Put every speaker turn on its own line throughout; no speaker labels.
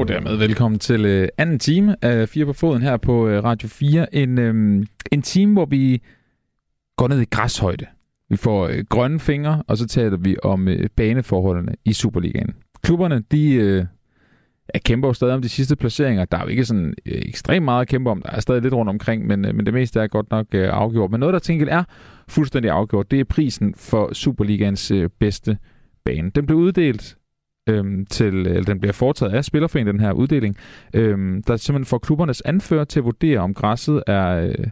Og dermed velkommen til øh, anden time af Fire på Foden her på øh, Radio 4. En, øh, en time, hvor vi går ned i græshøjde. Vi får øh, grønne fingre, og så taler vi om øh, baneforholdene i Superligaen. Klubberne, de øh, er kæmper jo stadig om de sidste placeringer. Der er jo ikke sådan øh, ekstremt meget at kæmpe om. Der er stadig lidt rundt omkring, men, øh, men det meste er godt nok øh, afgjort. Men noget, der tænker er fuldstændig afgjort, det er prisen for Superligaens øh, bedste bane. Den blev uddelt øhm, til, øh, eller den bliver foretaget af Spillerforeningen, den her uddeling, øhm, der simpelthen får klubbernes anfører til at vurdere, om græsset er øh,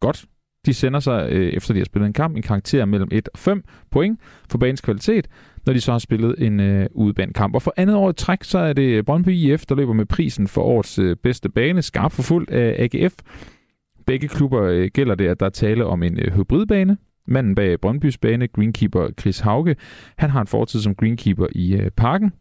godt. De sender sig, øh, efter de har spillet en kamp, en karakter mellem 1 og 5 point for banens kvalitet, når de så har spillet en øh, kamp. Og for andet år i træk, så er det Brøndby IF, der løber med prisen for årets øh, bedste bane, skarpt forfulgt af AGF. Begge klubber øh, gælder det, at der er tale om en øh, hybridbane, Manden bag Brøndbys bane, greenkeeper Chris Hauge, han har en fortid som greenkeeper i øh, parken,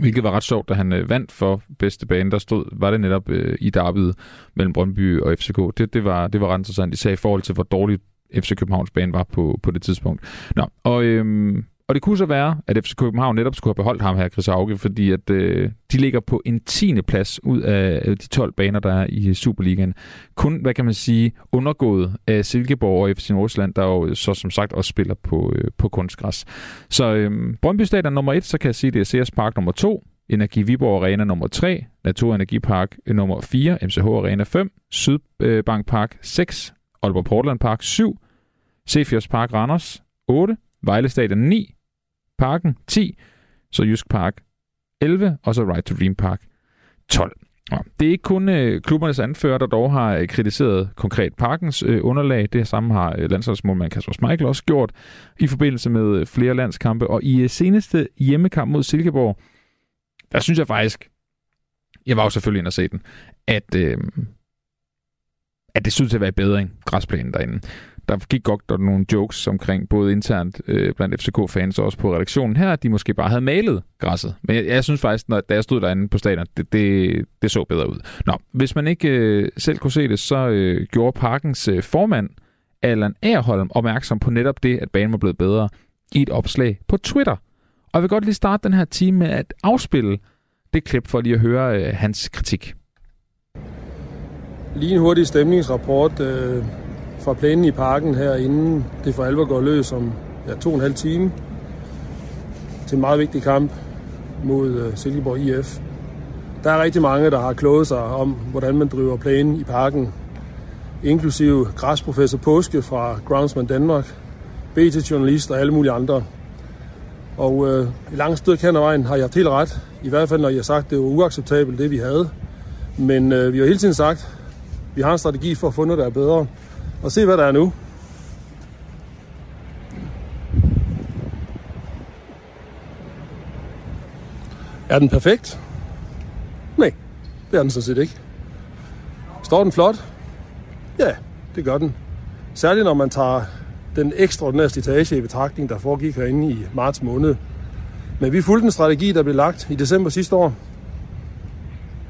hvilket var ret sjovt, da han øh, vandt for bedste bane. Der stod, var det netop øh, i derbyet mellem Brøndby og FCK. Det, det, var, det var ret interessant, især i forhold til, hvor dårligt FC Københavns bane var på, på det tidspunkt. Nå, og øhm, og det kunne så være, at FC København netop skulle have beholdt ham her, Chris Auge, fordi at øh, de ligger på en tiende plads ud af de 12 baner, der er i Superligaen. Kun, hvad kan man sige, undergået af Silkeborg og FC Nordsjælland, der jo så som sagt også spiller på, øh, på kunstgræs. Så øh, Brøndby Stadion nummer 1, så kan jeg sige, det er CS Park nummer 2, Energi Viborg Arena nummer 3, Naturenergipark Energi Park øh, nummer 4, MCH Arena 5, Sydbank Park 6, Aalborg Portland Park 7, Cepheus Park Randers 8, Vejle Stadion 9, Parken 10, så Jysk Park 11, og så Right to Dream Park 12. Ja, det er ikke kun øh, klubbernes anfører, der dog har øh, kritiseret konkret parkens øh, underlag. Det samme har øh, landsholdsmålmand Kasper Schmeichel også gjort i forbindelse med øh, flere landskampe. Og i øh, seneste hjemmekamp mod Silkeborg, der synes jeg faktisk, jeg var jo selvfølgelig inde og se den, at, øh, at det synes at være bedre end græsplænen derinde der gik godt der nogle jokes omkring, både internt øh, blandt FCK-fans og også på redaktionen her, at de måske bare havde malet græsset. Men jeg, jeg synes faktisk, når, da jeg stod derinde på stadion, det, det, det så bedre ud. Nå, hvis man ikke øh, selv kunne se det, så øh, gjorde parkens øh, formand, Allan Aarholm, opmærksom på netop det, at banen var blevet bedre i et opslag på Twitter. Og jeg vil godt lige starte den her time med at afspille det klip for lige at høre øh, hans kritik.
Lige en hurtig stemningsrapport. Øh fra plænen i parken herinde. det for alvor går løs om ja, to og en halv time til en meget vigtig kamp mod øh, Silkeborg IF. Der er rigtig mange, der har kloget sig om, hvordan man driver plænen i parken, inklusive græsprofessor Påske fra Groundsman Danmark, BT-journalist og alle mulige andre. Og øh, i langt stykke hen ad vejen har jeg haft helt ret, i hvert fald når jeg har sagt, at det var uacceptabelt, det vi havde. Men øh, vi har hele tiden sagt, at vi har en strategi for at få noget, der er bedre og se, hvad der er nu. Er den perfekt? Nej, det er den sådan set ikke. Står den flot? Ja, det gør den. Særligt når man tager den ekstraordinære slitage i betragtning, der foregik herinde i marts måned. Men vi fulgte en strategi, der blev lagt i december sidste år.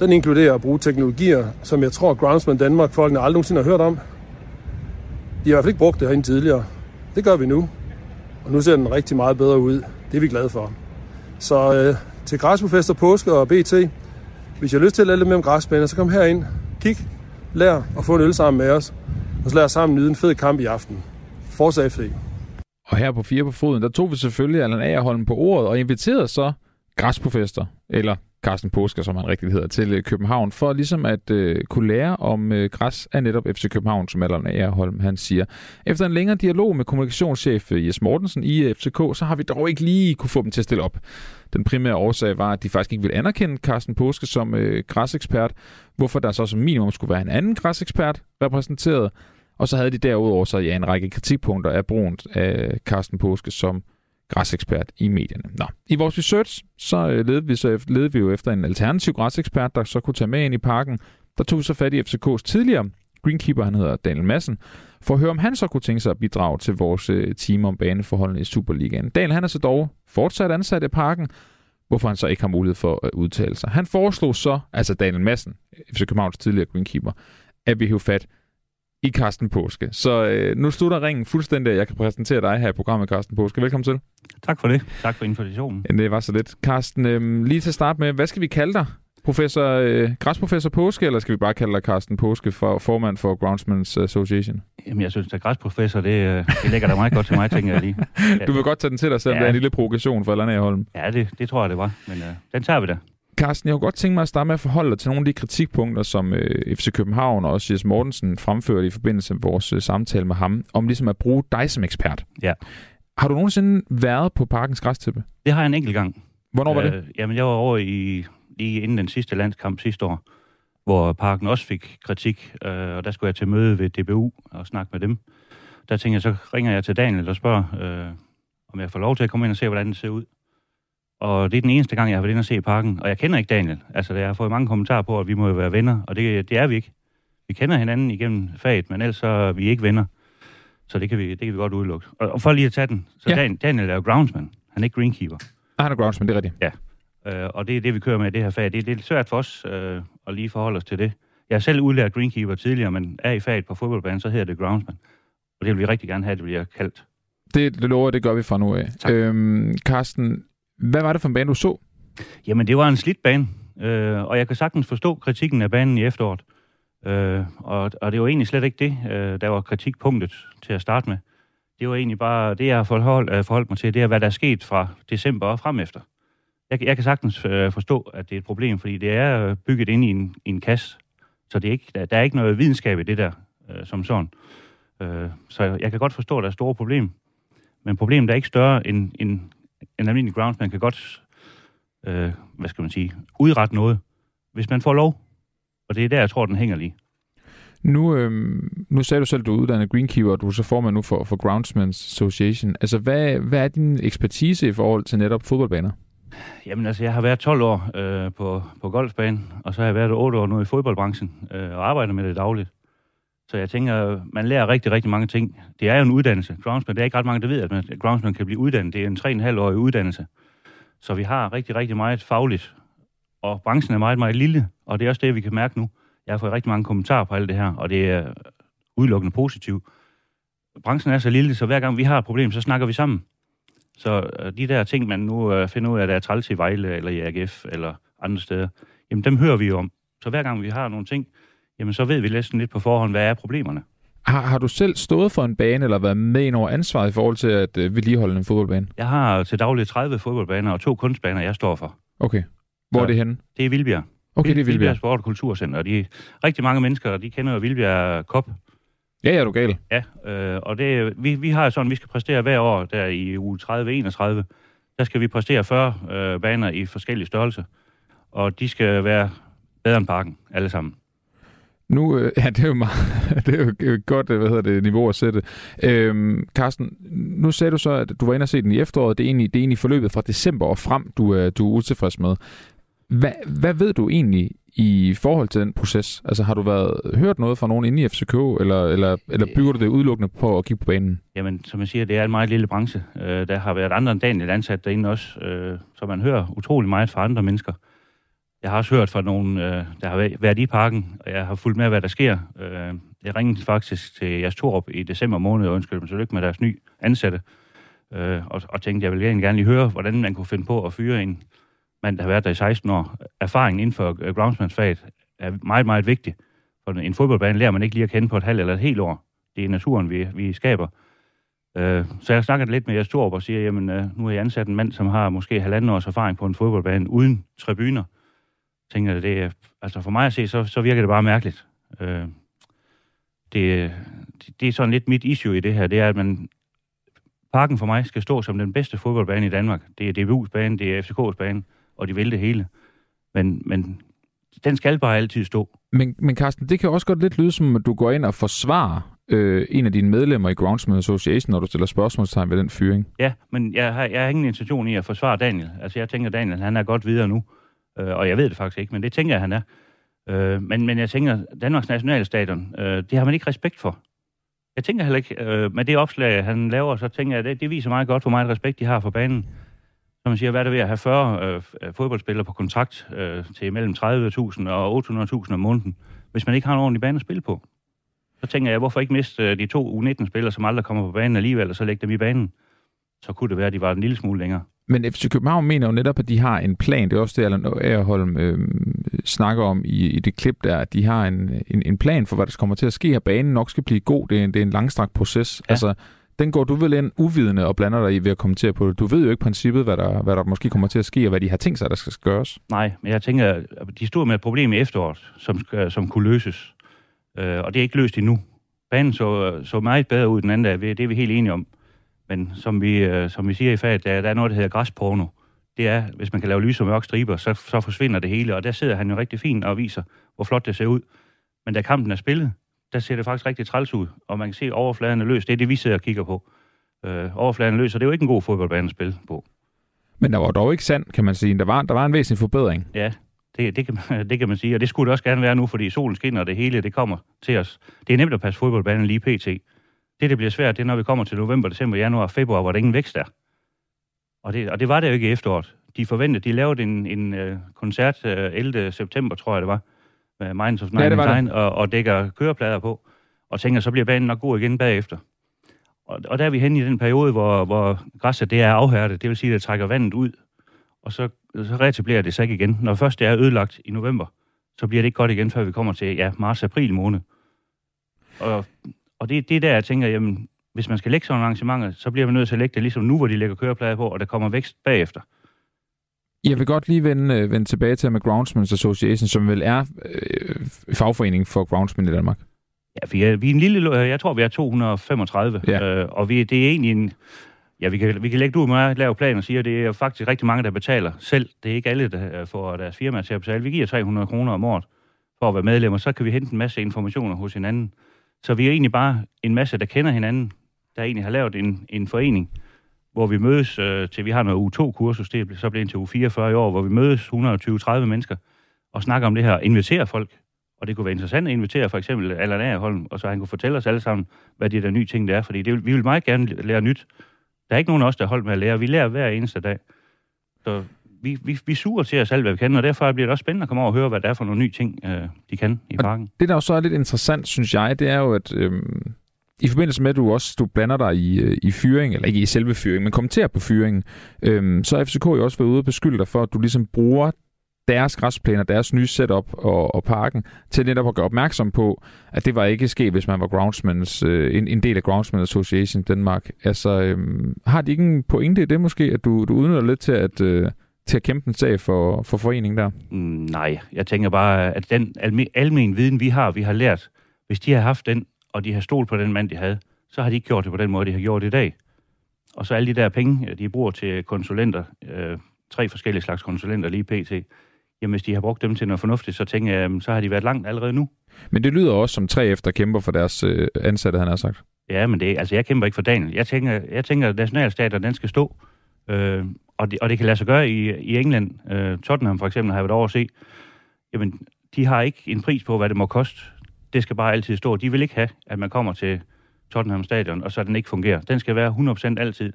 Den inkluderer at bruge teknologier, som jeg tror Groundsman Danmark folkene aldrig nogensinde har hørt om. De har i hvert fald ikke brugt det herinde tidligere. Det gør vi nu. Og nu ser den rigtig meget bedre ud. Det er vi glade for. Så øh, til Græsbofester, Påske og BT, hvis I har lyst til at lære lidt mere om græsbaner, så kom herind, kig, lær og få en øl sammen med os. Og så lad os sammen nyde en fed kamp i aften. Forza FC.
Og her på Fire på Foden, der tog vi selvfølgelig Allan Agerholm på ordet og inviterede så græsprofester, eller Carsten Påsker, som han rigtig hedder, til øh, København, for ligesom at øh, kunne lære om øh, græs af netop FC København, som Allan Aarholm han siger. Efter en længere dialog med kommunikationschef øh, Jes Mortensen i øh, FCK, så har vi dog ikke lige kunne få dem til at stille op. Den primære årsag var, at de faktisk ikke ville anerkende Carsten Påske som øh, græsekspert, hvorfor der så som minimum skulle være en anden græsekspert repræsenteret, og så havde de derudover så ja, en række kritikpunkter af brugen af Carsten Påske som græsekspert i medierne. Nå. I vores research, så øh, ledte vi, så ledte vi jo efter en alternativ græsekspert, der så kunne tage med ind i parken. Der tog vi så fat i FCK's tidligere greenkeeper, han hedder Daniel Madsen, for at høre, om han så kunne tænke sig at bidrage til vores øh, team om baneforholdene i Superligaen. Daniel, han er så dog fortsat ansat i parken, hvorfor han så ikke har mulighed for at udtale sig. Han foreslog så, altså Daniel Madsen, øh, FC Københavns tidligere greenkeeper, at vi hævde fat i Carsten Påske. Så øh, nu slutter ringen fuldstændig, at jeg kan præsentere dig her i programmet, Carsten Påske. Velkommen til.
Tak for det. Tak for invitationen.
Ja, det var så lidt. Carsten, øh, lige til at starte med, hvad skal vi kalde dig Professor, øh, græsprofessor Påske, eller skal vi bare kalde dig Carsten Påske, for, formand for Groundsman's Association?
Jamen, jeg synes, at græsprofessor, det, øh, det ligger da meget godt til mig, tænker jeg lige.
Du vil godt tage den til dig, selvom ja. det er en lille provokation for Allan Holm.
Ja, det, det tror jeg, det var. Men øh, den tager vi da.
Carsten, jeg kunne godt tænke mig at starte med at forholde dig til nogle af de kritikpunkter, som øh, FC København og også Jes Mortensen fremførte i forbindelse med vores øh, samtale med ham, om ligesom at bruge dig som ekspert.
Ja.
Har du nogensinde været på parkens græstippe?
Det har jeg en enkelt gang.
Hvornår var det?
Øh, jamen, jeg var over i, lige inden den sidste landskamp sidste år, hvor parken også fik kritik, øh, og der skulle jeg til møde ved DBU og snakke med dem. Der tænkte jeg, så ringer jeg til Daniel og spørger, øh, om jeg får lov til at komme ind og se, hvordan det ser ud. Og det er den eneste gang, jeg har været inde og se parken, og jeg kender ikke Daniel. Altså, jeg har fået mange kommentarer på, at vi må jo være venner, og det, det er vi ikke. Vi kender hinanden igennem faget, men ellers så er vi ikke venner. Så det kan vi, det kan vi godt udelukke. Og, og for lige at tage den, så
Ja.
ja. Daniel, Daniel er jo groundsman. Han er ikke greenkeeper.
Ah, han er groundsman, det er rigtigt.
Øh, og det er det, vi kører med i det her fag. Det er lidt svært for os øh, at lige forholde os til det. Jeg har selv udlært greenkeeper tidligere, men er i faget på fodboldbanen, så hedder det groundsman. Og det vil vi rigtig gerne have, at det bliver kaldt.
Det, det lover det gør vi fra nu af.
Tak.
Øhm, Carsten, hvad var det for en bane, du så?
Jamen, det var en slidt bane, øh, og jeg kan sagtens forstå kritikken af banen i efteråret. Øh, og, og det var egentlig slet ikke det, øh, der var kritikpunktet til at starte med. Det var egentlig bare det, jeg har forhold, øh, forholdt mig til, det er, hvad der er sket fra december og frem efter. Jeg, jeg kan sagtens øh, forstå, at det er et problem, fordi det er øh, bygget ind i en, i en kasse, så det er ikke, der, der er ikke noget videnskab i det der, øh, som sådan. Øh, så jeg kan godt forstå, at der er store problem. Men problemet er ikke større end, end en almindelig groundsman kan godt øh, hvad skal man sige, udrette noget, hvis man får lov. Og det er der, jeg tror, den hænger lige.
Nu, øhm, nu sagde du selv, at du er uddannet greenkeeper, og du er så formand nu for, for Groundsman's Association. Altså, hvad, hvad er din ekspertise i forhold til netop fodboldbaner?
Jamen altså, jeg har været 12 år øh, på, på golfbanen, og så har jeg været 8 år nu i fodboldbranchen, øh, og arbejder med det dagligt. Så jeg tænker, man lærer rigtig, rigtig mange ting. Det er jo en uddannelse. Groundsman, det er ikke ret mange, der ved, at man, groundsman kan blive uddannet. Det er en 3,5-årig uddannelse. Så vi har rigtig, rigtig meget fagligt. Og branchen er meget, meget lille, og det er også det, vi kan mærke nu. Jeg har fået rigtig mange kommentarer på alt det her, og det er udelukkende positivt. Branchen er så lille, så hver gang vi har et problem, så snakker vi sammen. Så øh, de der ting, man nu øh, finder ud af, der er træls i Vejle, eller i AGF, eller andre steder, jamen dem hører vi jo om. Så hver gang vi har nogle ting, jamen så ved vi næsten lidt på forhånd, hvad er problemerne.
Har, har du selv stået for en bane, eller været med ind over ansvaret i forhold til at øh, vedligeholde en fodboldbane?
Jeg har til daglig 30 fodboldbaner og to kunstbaner, jeg står for.
Okay. Hvor
Så-
er det henne?
Det er Vildbjerg.
Okay, det er Vildbjerg.
Sport- og Kulturcenter. De, rigtig mange mennesker, de kender jo Vildbjerg Cup.
Ja, ja, du gal.
Ja, øh, og det, vi, vi har sådan, vi skal præstere hver år, der i uge 30-31, der skal vi præstere 40 øh, baner i forskellige størrelser. Og de skal være bedre end parken, alle sammen.
Nu, øh, ja, det er jo, meget, det er jo et godt øh, hvad hedder det, niveau at sætte. Øhm, Carsten, nu sagde du så, at du var inde og se den i efteråret. Det er egentlig, det er egentlig forløbet fra december og frem, du, øh, du er utilfreds med. Hvad, hvad ved du egentlig i forhold til den proces? Altså har du været, hørt noget fra nogen inde i FCK, eller, eller, eller bygger du det udelukkende på at kigge på banen?
Jamen, som jeg siger, det er en meget lille branche. Øh, der har været andre end Daniel ansat derinde også, øh, så man hører utrolig meget fra andre mennesker. Jeg har også hørt fra nogen, øh, der har været i parken, og jeg har fulgt med, hvad der sker. Øh, jeg ringede faktisk til Jas Torup i december måned og ønskede dem tillykke med deres nye ansatte. Øh, og, og tænkte, jeg ville egentlig gerne lige høre, hvordan man kunne finde på at fyre en mand, der har været der i 16 år. Erfaringen inden for øh, groundsmansfaget er meget, meget vigtig. For en fodboldbane lærer man ikke lige at kende på et halvt eller et helt år. Det er naturen, vi, vi skaber. Øh, så jeg snakkede lidt med Jas Torup og siger, jamen øh, nu har jeg ansat en mand, som har måske halvanden års erfaring på en fodboldbane uden tribuner. Tænker jeg, det er, altså for mig at se, så, så virker det bare mærkeligt. Øh, det, det, er sådan lidt mit issue i det her, det er, at man, parken for mig skal stå som den bedste fodboldbane i Danmark. Det er DBU's bane, det er FCK's bane, og de vil det hele. Men, men den skal bare altid stå.
Men, men Carsten, det kan også godt lidt lyde som, at du går ind og forsvarer øh, en af dine medlemmer i Groundsman Association, når du stiller spørgsmålstegn ved den fyring.
Ja, men jeg har, jeg har ingen intention i at forsvare Daniel. Altså, jeg tænker, Daniel, han er godt videre nu. Øh, og jeg ved det faktisk ikke, men det tænker jeg, han er. Øh, men, men jeg tænker, Danmarks nationalstadion, øh, det har man ikke respekt for. Jeg tænker heller ikke, øh, med det opslag, han laver, så tænker jeg, det, det viser meget godt, hvor meget respekt de har for banen. Som man siger, hvad er det ved at have 40 øh, fodboldspillere på kontrakt øh, til mellem 30.000 og 800.000 om måneden, hvis man ikke har en ordentlig bane at spille på. Så tænker jeg, hvorfor ikke miste øh, de to U19-spillere, som aldrig kommer på banen alligevel, og så lægge dem i banen? Så kunne det være, at de var en lille smule længere.
Men FC København mener jo netop, at de har en plan. Det er også det, Allan Aarholm øh, snakker om i, i det klip der, at de har en, en, en plan for, hvad der kommer til at ske her. Banen nok skal blive god. Det er en, det er en langstrakt proces. Ja. Altså, den går du vel ind uvidende og blander dig i ved at kommentere på det. Du ved jo ikke princippet, hvad der, hvad der måske kommer til at ske, og hvad de har tænkt sig, der skal gøres.
Nej, men jeg tænker, at de stod med et problem i efteråret, som, som kunne løses. Øh, og det er ikke løst endnu. Banen så, så meget bedre ud den anden dag, det er vi helt enige om. Men som vi, øh, som vi siger i faget, der, der er noget, der hedder græsporno. Det er, hvis man kan lave lys og mørk striber, så, så forsvinder det hele. Og der sidder han jo rigtig fint og viser, hvor flot det ser ud. Men da kampen er spillet, der ser det faktisk rigtig træls ud. Og man kan se, at overfladen er løs. Det er det, vi sidder og kigger på. Øh, overfladen er løs, og det er jo ikke en god fodboldbane at spille på.
Men der var dog ikke sand, kan man sige. Der var, der var en væsentlig forbedring.
Ja, det, det, kan man, det kan man sige. Og det skulle det også gerne være nu, fordi solen skinner, og det hele det kommer til os. Det er nemt at passe fodboldbanen lige pt. Det, det bliver svært, det er, når vi kommer til november, december, januar, februar, hvor der ingen vækst er. Og det, og det var det jo ikke i efteråret. De forventede, de lavede en, en uh, koncert øh, 11. september, tror jeg det var, med Minds of Nine ja, Design, og, og dækker køreplader på, og tænker, så bliver banen nok god igen bagefter. Og, og der er vi hen i den periode, hvor, hvor græsset det er afhærdet, det vil sige, at det trækker vandet ud, og så, så reetablerer det sig ikke igen. Når først det er ødelagt i november, så bliver det ikke godt igen, før vi kommer til ja, marts-april måned. Og og det, det er der, jeg tænker, jamen, hvis man skal lægge sådan arrangementer, så bliver man nødt til at lægge det ligesom nu, hvor de lægger køreplader på, og der kommer vækst bagefter.
Jeg vil godt lige vende, øh, vende tilbage til med Groundsman's Association, som vel er øh, fagforening for groundsmen i Danmark.
Ja, vi er, vi er en lille, jeg tror, vi er 235, ja. øh, og vi, det er egentlig en, ja, vi kan, vi kan lægge det ud med at lave plan og sige, at det er faktisk rigtig mange, der betaler selv. Det er ikke alle, der får deres firma til at betale. Vi giver 300 kroner om året for at være medlemmer, så kan vi hente en masse informationer hos hinanden. Så vi er egentlig bare en masse, der kender hinanden, der egentlig har lavet en, en forening, hvor vi mødes øh, til, vi har noget U2-kursus, det er så blevet til U44 i år, hvor vi mødes 120-30 mennesker og snakker om det her, og inviterer folk. Og det kunne være interessant at invitere for eksempel Allan Aarholm, og så han kunne fortælle os alle sammen, hvad det der nye ting der er, fordi det, vi vil meget gerne lære nyt. Der er ikke nogen af os, der holdt med at lære. Vi lærer hver eneste dag. Så vi, vi, vi suger til os alt, hvad vi kan, og derfor bliver det også spændende at komme over og høre, hvad det er for nogle nye ting, øh, de kan i parken.
Det, der også er lidt interessant, synes jeg, det er jo, at øh, i forbindelse med, at du også du blander dig i, øh, i fyring, eller ikke i selve fyringen, men kommenterer på fyringen, øh, så har FCK jo også været ude og beskylde dig for, at du ligesom bruger deres græsplæner, deres nye setup og, og parken, til netop at gøre opmærksom på, at det var ikke sket, hvis man var groundsmans, øh, en, en del af Groundsman Association Danmark. Altså, øh, har de ikke en pointe i det måske, at du, du udnytter lidt til at... Øh, til at kæmpe en sag for, for foreningen der?
Mm, nej, jeg tænker bare, at den alme, almen viden, vi har, vi har lært, hvis de har haft den, og de har stolt på den mand, de havde, så har de ikke gjort det på den måde, de har gjort det i dag. Og så alle de der penge, de bruger til konsulenter, øh, tre forskellige slags konsulenter lige pt., jamen hvis de har brugt dem til noget fornuftigt, så tænker jeg, så har de været langt allerede nu.
Men det lyder også som tre efter kæmper for deres øh, ansatte, han har sagt.
Ja, men det, altså jeg kæmper ikke for Daniel. Jeg tænker, jeg tænker at nationalstater, den skal stå. Øh, og, det, og det kan lade sig gøre i, i England. Øh, Tottenham for eksempel har været over at se. Jamen, de har ikke en pris på, hvad det må koste. Det skal bare altid stå. De vil ikke have, at man kommer til Tottenham Stadion, og så den ikke fungerer. Den skal være 100% altid.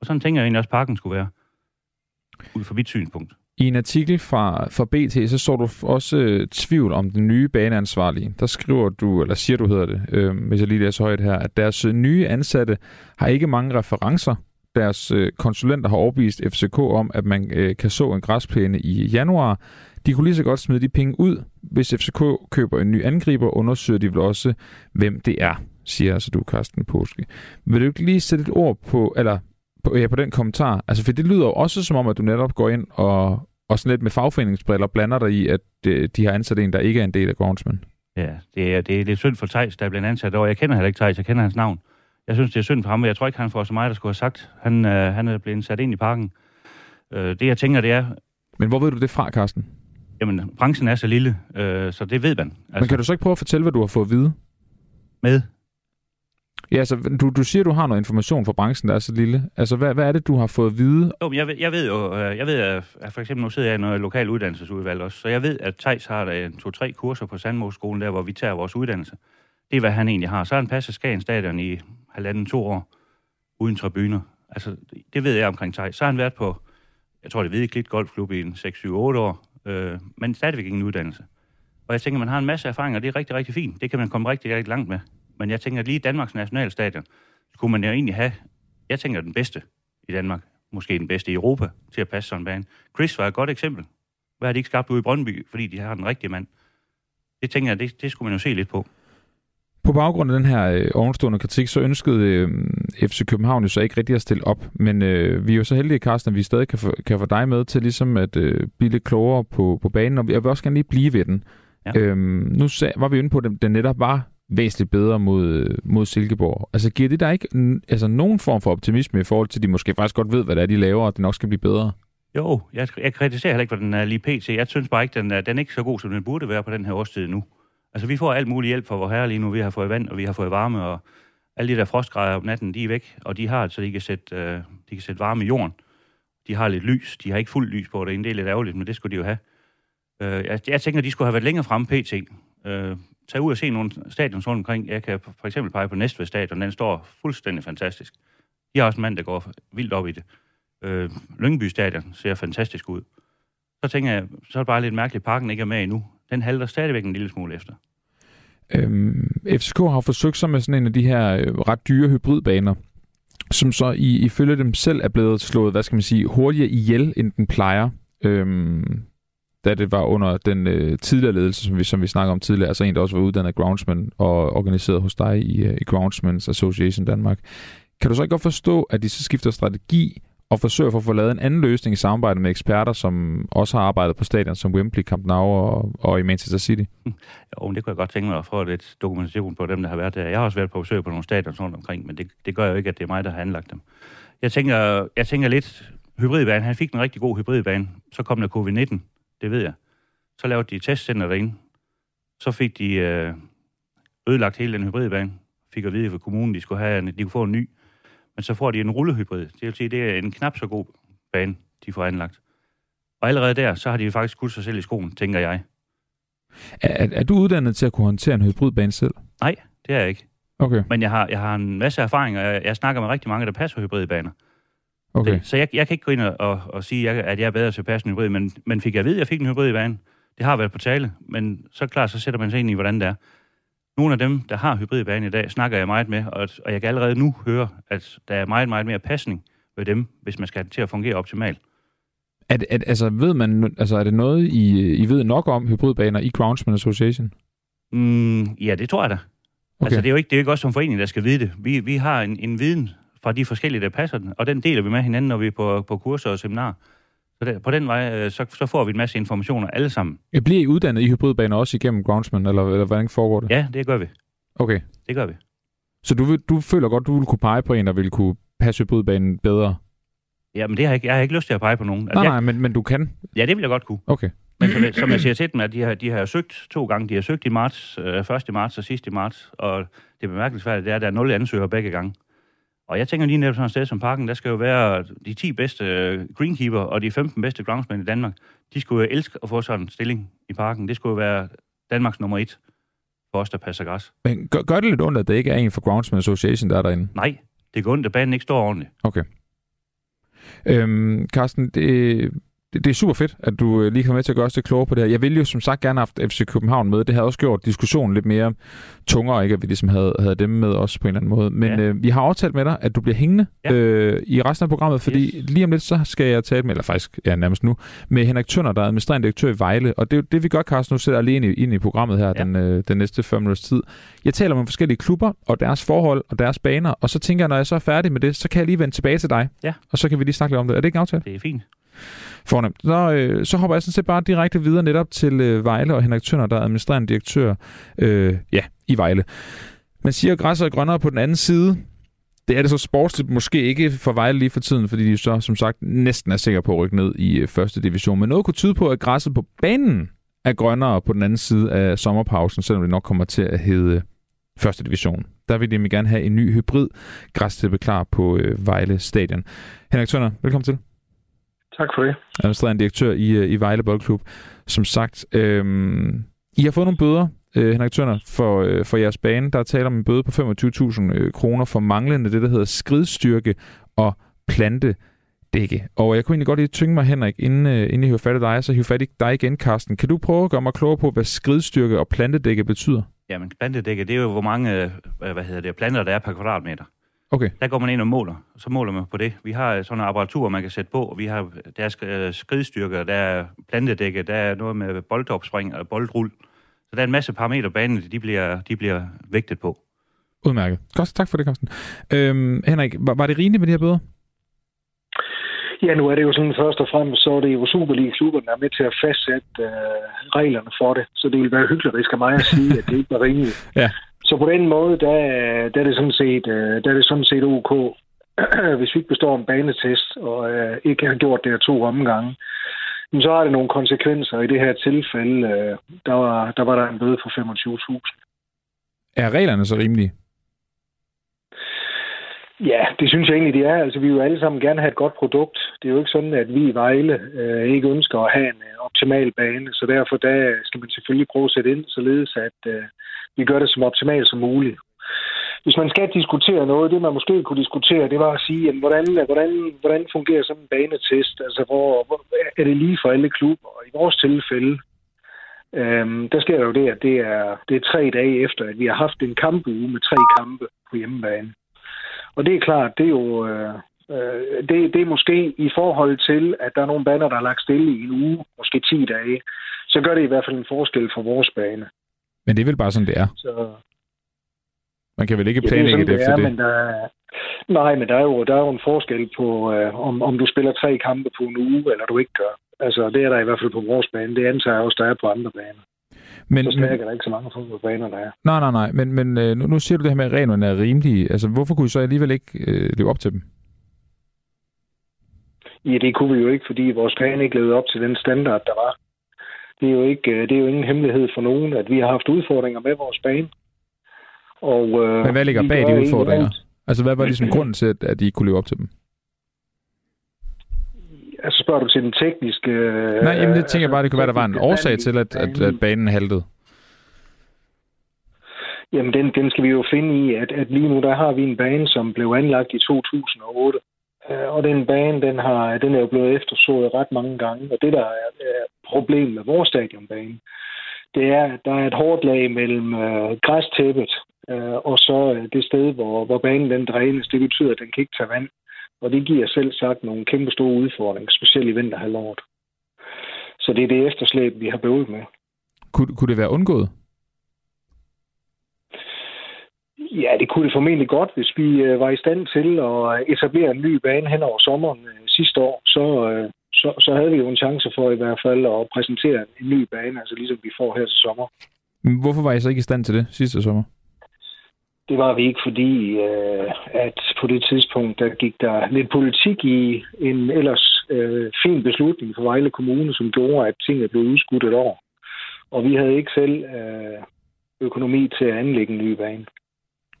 Og sådan tænker jeg egentlig også, at parken skulle være. Ud fra mit synspunkt.
I en artikel fra, fra BT, så så du også øh, tvivl om den nye baneansvarlige. Der skriver du, eller siger du hedder det, øh, hvis jeg lige læser højt her, at deres nye ansatte har ikke mange referencer deres øh, konsulenter har overbevist FCK om, at man øh, kan så en græsplæne i januar. De kunne lige så godt smide de penge ud. Hvis FCK køber en ny angriber, undersøger de vel også, hvem det er, siger altså du, Carsten Påske. Vil du ikke lige sætte et ord på, eller på, ja, på den kommentar? Altså, for det lyder jo også som om, at du netop går ind og, og sådan lidt med fagforeningsbriller blander dig i, at øh, de har ansat en, der ikke er en del af Groundsman.
Ja, det er, det er lidt synd for Thijs, der er blevet ansat, og jeg kender heller ikke Thijs, jeg kender hans navn. Jeg synes, det er synd for ham, men jeg tror ikke, han får så meget, der skulle have sagt. Han, øh, han er blevet sat ind i parken. Øh, det, jeg tænker, det er...
Men hvor ved du det fra, Carsten?
Jamen, branchen er så lille, øh, så det ved man.
Altså, men kan du så ikke prøve at fortælle, hvad du har fået at vide?
Med?
Ja, altså, du, du siger, du har noget information fra branchen, der er så lille. Altså, hvad, hvad er det, du har fået at vide?
Jo, men jeg, ved, jeg ved jo, øh, jeg ved, at for eksempel nu sidder jeg i noget lokal uddannelsesudvalg også, så jeg ved, at Tejs har en to-tre kurser på Sandmoskolen der, hvor vi tager vores uddannelse. Det er, hvad han egentlig har. Så har han passet Skagen Stadion i halvanden, to år uden tribuner. Altså, det ved jeg omkring Thaj. Så har han været på, jeg tror, det ved ikke golfklub i en 6-7-8 år, øh, men stadigvæk ingen uddannelse. Og jeg tænker, man har en masse erfaringer, og det er rigtig, rigtig fint. Det kan man komme rigtig, rigtig langt med. Men jeg tænker, at lige Danmarks nationalstadion skulle man jo egentlig have, jeg tænker, den bedste i Danmark. måske den bedste i Europa til at passe sådan en bane. Chris var et godt eksempel. Hvad har de ikke skabt ude i Brøndby, fordi de har den rigtige mand? Det tænker jeg, det, det skulle man jo se lidt på.
På baggrund af den her øh, ovenstående kritik, så ønskede øh, FC København jo så ikke rigtig at stille op. Men øh, vi er jo så heldige, Carsten, at vi stadig kan få, kan få dig med til ligesom at øh, blive lidt klogere på, på banen. Og jeg vil også gerne lige blive ved den. Ja. Øhm, nu sag, var vi inde på, at den netop var væsentligt bedre mod, mod Silkeborg. Altså giver det der ikke altså, nogen form for optimisme i forhold til, at de måske faktisk godt ved, hvad det er, de laver, og det nok skal blive bedre?
Jo, jeg, jeg kritiserer heller ikke, hvad den er lige pt. Jeg synes bare ikke, den er, den er ikke så god, som den burde være på den her årstid nu. Altså, vi får alt muligt hjælp fra vores herre lige nu. Vi har fået vand, og vi har fået varme, og alle de der frostgrader om natten, de er væk, og de har, så de kan sætte, øh, de kan sætte varme i jorden. De har lidt lys. De har ikke fuld lys på det. Det er lidt ærgerligt, men det skulle de jo have. Øh, jeg, jeg tænker, de skulle have været længere fremme pt. Øh, tag ud og se nogle stadions rundt omkring. Jeg kan for eksempel pege på Næstved Stadion. Den står fuldstændig fantastisk. De har også en mand, der går vildt op i det. Øh, Lyngby Stadion ser fantastisk ud. Så tænker jeg, så er det bare lidt mærkeligt, at parken ikke er med endnu. Den halter stadigvæk en lille smule efter.
Øhm, FCK har forsøgt sig med sådan en af de her øh, ret dyre hybridbaner, som så i, ifølge dem selv er blevet slået, hvad skal man sige, hurtigere ihjel, end den plejer. Øhm, da det var under den øh, tidligere ledelse, som vi, som vi snakker om tidligere, altså en, der også var uddannet groundsman og organiseret hos dig i, øh, i Groundsmans Association Danmark. Kan du så ikke godt forstå, at de så skifter strategi og forsøger for at få lavet en anden løsning i samarbejde med eksperter, som også har arbejdet på stadion som Wembley, Camp Nou og, og i Manchester City? Mm.
Jo, det kunne jeg godt tænke mig at få lidt dokumentation på dem, der har været der. Jeg har også været på besøg på nogle stadion rundt omkring, men det, det gør jo ikke, at det er mig, der har anlagt dem. Jeg tænker, jeg tænker lidt, hybridbane, han fik en rigtig god hybridbane. Så kom der covid-19, det ved jeg. Så lavede de testcenter derinde. Så fik de øh, ødelagt hele den hybridbane. Fik at vide fra kommunen, de skulle have en, de kunne få en ny. Men så får de en rullehybrid. Det vil sige, det er en knap så god bane, de får anlagt. Og allerede der, så har de faktisk skudt sig selv i skoen, tænker jeg.
Er, er du uddannet til at kunne håndtere en hybridbane selv?
Nej, det er jeg ikke.
Okay.
Men jeg har, jeg har en masse erfaring, og jeg, jeg snakker med rigtig mange, der passer hybridbaner.
Okay.
Det, så jeg, jeg kan ikke gå ind og, og, sige, at jeg er bedre til at passe en hybrid, men, men fik jeg at vide, at jeg fik en hybrid i banen. Det har været på tale, men så klart, så sætter man sig ind i, hvordan det er. Nogle af dem, der har hybrid i dag, snakker jeg meget med, og, og jeg kan allerede nu høre, at der er meget, meget mere pasning ved dem, hvis man skal til at fungere optimalt.
Det, er, altså, ved man, altså, er det noget, I, I ved nok om hybridbaner i Groundsman Association?
Mm, ja, det tror jeg da. Okay. Altså, det er jo ikke, det er jo ikke også som forening, der skal vide det. Vi, vi har en, en viden fra de forskellige, der passer den, og den deler vi med hinanden, når vi er på, på kurser og seminarer. Så der, på den vej, øh, så, så får vi en masse informationer alle sammen.
Jeg bliver I uddannet i hybridbaner også igennem Groundsman, eller, eller hvordan foregår det?
Ja, det gør vi.
Okay.
Det gør vi.
Så du, du føler godt, du vil kunne pege på en, der vil kunne passe hybridbanen bedre?
Ja, men det har jeg, ikke, jeg har ikke lyst til at pege på nogen.
Altså, nej, nej, men, men du kan?
Ja, det vil jeg godt kunne.
Okay.
Men som, som jeg siger til dem, at de har, de har søgt to gange. De har søgt i marts, øh, først i marts og sidst i marts, og det bemærkelsesværdige er, at der er nul ansøgere begge gange. Og jeg tænker lige netop sådan et sted som parken, der skal jo være de 10 bedste øh, greenkeeper og de 15 bedste groundsmen i Danmark. De skulle jo elske at få sådan en stilling i parken. Det skulle jo være Danmarks nummer et for os, der passer græs.
Men gør, gør det lidt ondt, at det ikke er en for Groundsman Association, der er derinde?
Nej, det går ondt, at banen ikke står ordentligt.
Okay. Øhm, Carsten, det, det, det er super fedt, at du øh, lige kommer med til at gøre os lidt klogere på det her. Jeg ville jo som sagt gerne have haft FC København med. Det havde også gjort diskussionen lidt mere tungere, ikke? at vi ligesom havde, havde dem med os på en eller anden måde. Men ja. øh, vi har aftalt med dig, at du bliver hængende ja. øh, i resten af programmet, fordi yes. lige om lidt, så skal jeg tale med, eller faktisk ja, nærmest nu, med Henrik Tønder, der er administrerende direktør i Vejle. Og det er det, vi gør, Carsten, nu sætter alene ind i programmet her ja. den, øh, den næste 5 minutters tid. Jeg taler med forskellige klubber og deres forhold og deres baner, og så tænker jeg, når jeg så er færdig med det, så kan jeg lige vende tilbage til dig.
Ja.
Og så kan vi lige snakke lidt om det. Er det ikke en aftale?
Det er fint.
Fornemt. Så, øh, så hopper jeg sådan set bare direkte videre netop til øh, Vejle og Henrik Tønder, der er administrerende direktør øh, ja, i Vejle. Man siger, at græsset er grønnere på den anden side. Det er det så sportsligt måske ikke for Vejle lige for tiden, fordi de så som sagt næsten er sikre på at rykke ned i øh, første division. Men noget kunne tyde på, at græsset på banen er grønnere på den anden side af sommerpausen, selvom det nok kommer til at hedde øh, første division. Der vil de gerne have en ny hybrid græs til at klar på øh, Vejle Stadion. Henrik Tønder, velkommen til.
Tak for det.
Administrerende direktør i, øh, i Vejle Boldklub. Som sagt, øhm, I har fået nogle bøder, øh, Henrik Tønder, for, øh, for jeres bane. Der er tale om en bøde på 25.000 øh, kroner for manglende det, der hedder skridstyrke og plante dække. Og jeg kunne egentlig godt lige tynge mig, Henrik, inden, øh, inden jeg hører fat i dig, så hører fat i dig igen, Karsten. Kan du prøve at gøre mig klogere på, hvad skridstyrke og plantedække betyder?
Jamen, plantedække, det er jo, hvor mange hvad hedder det, planter der er per kvadratmeter.
Okay.
Der går man ind og måler, og så måler man på det. Vi har sådan en apparatur, man kan sætte på, og vi har, der er skridstyrker, der er plantedække, der er noget med boldopspring og boldrul. Så der er en masse parametre, banen de bliver, de bliver vægtet på.
Udmærket. Godt, tak for det, Carsten. Øhm, Henrik, var, var det rimeligt med de her bøder?
Ja, nu er det jo sådan først og fremmest, så er det jo Superliga-klubberne, der er med til at fastsætte øh, reglerne for det. Så det vil være hyggeligt af mig at sige, at det ikke var rimeligt.
ja.
Så på den måde, der, der, er det sådan set, øh, der er det sådan set ok, hvis vi ikke består en banetest og øh, ikke har gjort det her to omgange. Men så har det nogle konsekvenser. I det her tilfælde, øh, der, var, der var der en bøde på 25.000.
Er reglerne så rimelige?
Ja, det synes jeg egentlig, det er. Altså, vi vil jo alle sammen gerne have et godt produkt. Det er jo ikke sådan, at vi i Vejle øh, ikke ønsker at have en øh, optimal bane, så derfor der skal man selvfølgelig prøve at sætte ind, således at øh, vi gør det som optimalt som muligt. Hvis man skal diskutere noget, det man måske kunne diskutere, det var at sige, jamen, hvordan, hvordan, hvordan fungerer sådan en banetest? Altså, hvor, hvor, er det lige for alle klubber? Og i vores tilfælde, øhm, der sker der jo det, at det er, det er tre dage efter, at vi har haft en kampuge med tre kampe på hjemmebane. Og det er klart, det er jo... Øh, øh, det, det er måske i forhold til, at der er nogle baner, der er lagt stille i en uge, måske 10 dage, så gør det i hvert fald en forskel for vores bane.
Men det er vel bare sådan, det er? Så... Man kan vel ikke planlægge ja, det, det efter det?
Men der er... Nej, men der er jo, der er jo en forskel på, øh, om, om du spiller tre kampe på en uge, eller du ikke gør. Altså, det er der i hvert fald på vores bane. Det antager jeg også, der er på andre baner. Men, så er der ikke så mange fodboldbaner, der er.
Nej, nej, nej. Men, men øh, nu, nu siger du det her med, at reglerne er rimelige. Altså, hvorfor kunne I så alligevel ikke øh, leve op til dem?
Ja, det kunne vi jo ikke, fordi vores bane ikke levede op til den standard, der var. Det er jo ikke, øh, det er jo ingen hemmelighed for nogen, at vi har haft udfordringer med vores bane.
Og, øh, Men hvad ligger bag de udfordringer? Altså, hvad var ligesom grunden til, at, at I kunne leve op til dem?
Altså spørger du til den tekniske...
Nej, jamen det tænker jeg bare, det kunne være, der var en årsag til, at, at, at banen haltede.
Jamen, den, den skal vi jo finde i, at, at lige nu der har vi en bane, som blev anlagt i 2008. Øh, og den bane, den, har, den er jo blevet eftersået ret mange gange. Og det, der er, er problem med vores stadionbane, det er, at der er et hårdt lag mellem øh, græstæppet øh, og så øh, det sted, hvor, hvor banen den drænes. Det betyder, at den kan ikke tage vand. Og det giver selv sagt nogle kæmpe store udfordringer, specielt i vinterhalvåret. Så det er det efterslæb, vi har bøvet med.
Kunne, kunne det være undgået?
Ja, det kunne det formentlig godt, hvis vi øh, var i stand til at etablere en ny bane hen over sommeren øh, sidste år. Så, øh, så, så havde vi jo en chance for i hvert fald at præsentere en ny bane, altså ligesom vi får her til sommer.
Hvorfor var I så ikke i stand til det sidste sommer?
Det var vi ikke, fordi øh, at på det tidspunkt, der gik der lidt politik i en ellers øh, fin beslutning for Vejle Kommune, som gjorde, at tingene blev udskudt et år. Og vi havde ikke selv øh, økonomi til at anlægge en ny bane.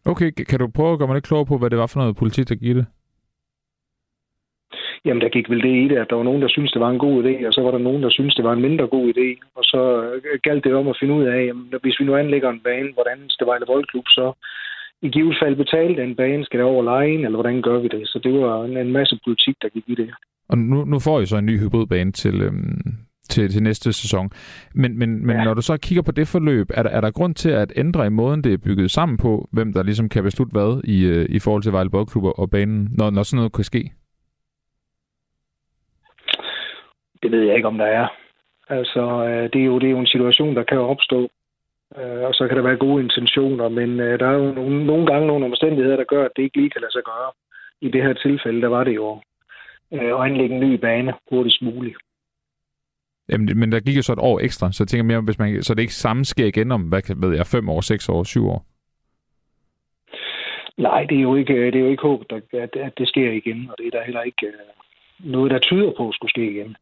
Okay, kan du prøve at gøre mig lidt klogere på, hvad det var for noget politik, der gik det?
Jamen, der gik vel det i det, at der var nogen, der syntes, det var en god idé, og så var der nogen, der syntes, det var en mindre god idé. Og så øh, galt det om at finde ud af, jamen, hvis vi nu anlægger en bane, hvordan skal Vejle Boldklub så i givet fald betale den bane? Skal det over lejen, eller hvordan gør vi det? Så det var en, en masse politik, der gik i det.
Og nu, nu får I så en ny hybridbane til, øhm, til, til næste sæson. Men, men, men ja. når du så kigger på det forløb, er der, er der grund til at ændre i måden, det er bygget sammen på, hvem der ligesom kan beslutte hvad i, øh, i forhold til Vejle Boldklub og banen, når, når sådan noget kan ske?
Det ved jeg ikke, om der er. Altså, øh, det er jo, det er jo en situation, der kan opstå. Øh, og så kan der være gode intentioner, men øh, der er jo nogle, nogle gange nogle omstændigheder, der gør, at det ikke lige kan lade sig gøre. I det her tilfælde, der var det jo øh, at anlægge en ny bane hurtigst muligt.
Jamen, men der gik jo så et år ekstra, så jeg tænker mere, hvis man, så det ikke samme sker igen om, hvad ved jeg, fem år, seks år, syv år?
Nej, det er jo ikke, det er jo ikke håb, at, at det sker igen, og det er der heller ikke øh, noget, der tyder på at skulle ske igen.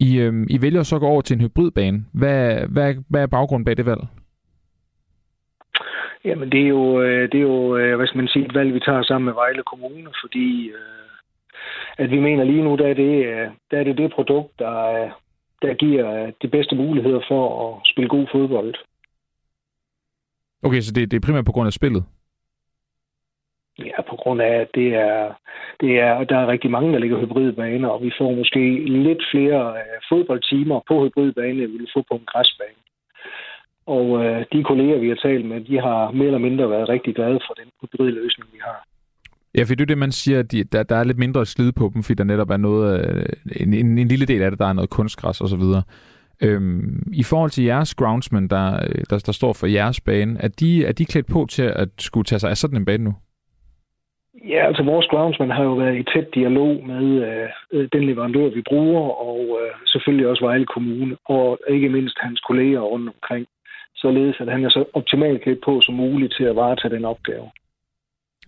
I, øh, I vælger så at gå over til en hybridbane. Hvad, hvad, hvad er baggrunden bag det valg?
Jamen, det er jo, øh, det er jo øh, hvad skal man sige, et valg, vi tager sammen med Vejle Kommune, fordi øh, at vi mener lige nu, der er det, der er det, det produkt, der, der giver de bedste muligheder for at spille god fodbold.
Okay, så det, det er primært på grund af spillet?
Ja, på grund af, at det er, det er, der er rigtig mange, der ligger hybridbaner, og vi får måske lidt flere øh, fodboldtimer på hybridbane, end vi vil få på en græsbane. Og øh, de kolleger, vi har talt med, de har mere eller mindre været rigtig glade for den hybridløsning, vi har.
Ja, for det er det, man siger, at de, der, der er lidt mindre slid på dem, fordi der netop er noget, øh, en, en, en lille del af det, der er noget kunstgræs og så videre. Øhm, I forhold til jeres groundsmen, der, øh, der, der står for jeres bane, er de, er de klædt på til at skulle tage sig af sådan en bane nu?
Ja, altså vores groundsman har jo været i tæt dialog med øh, øh, den leverandør, vi bruger, og øh, selvfølgelig også Vejle Kommune, og ikke mindst hans kolleger rundt omkring, således at han er så optimalt klædt på som muligt til at varetage den opgave.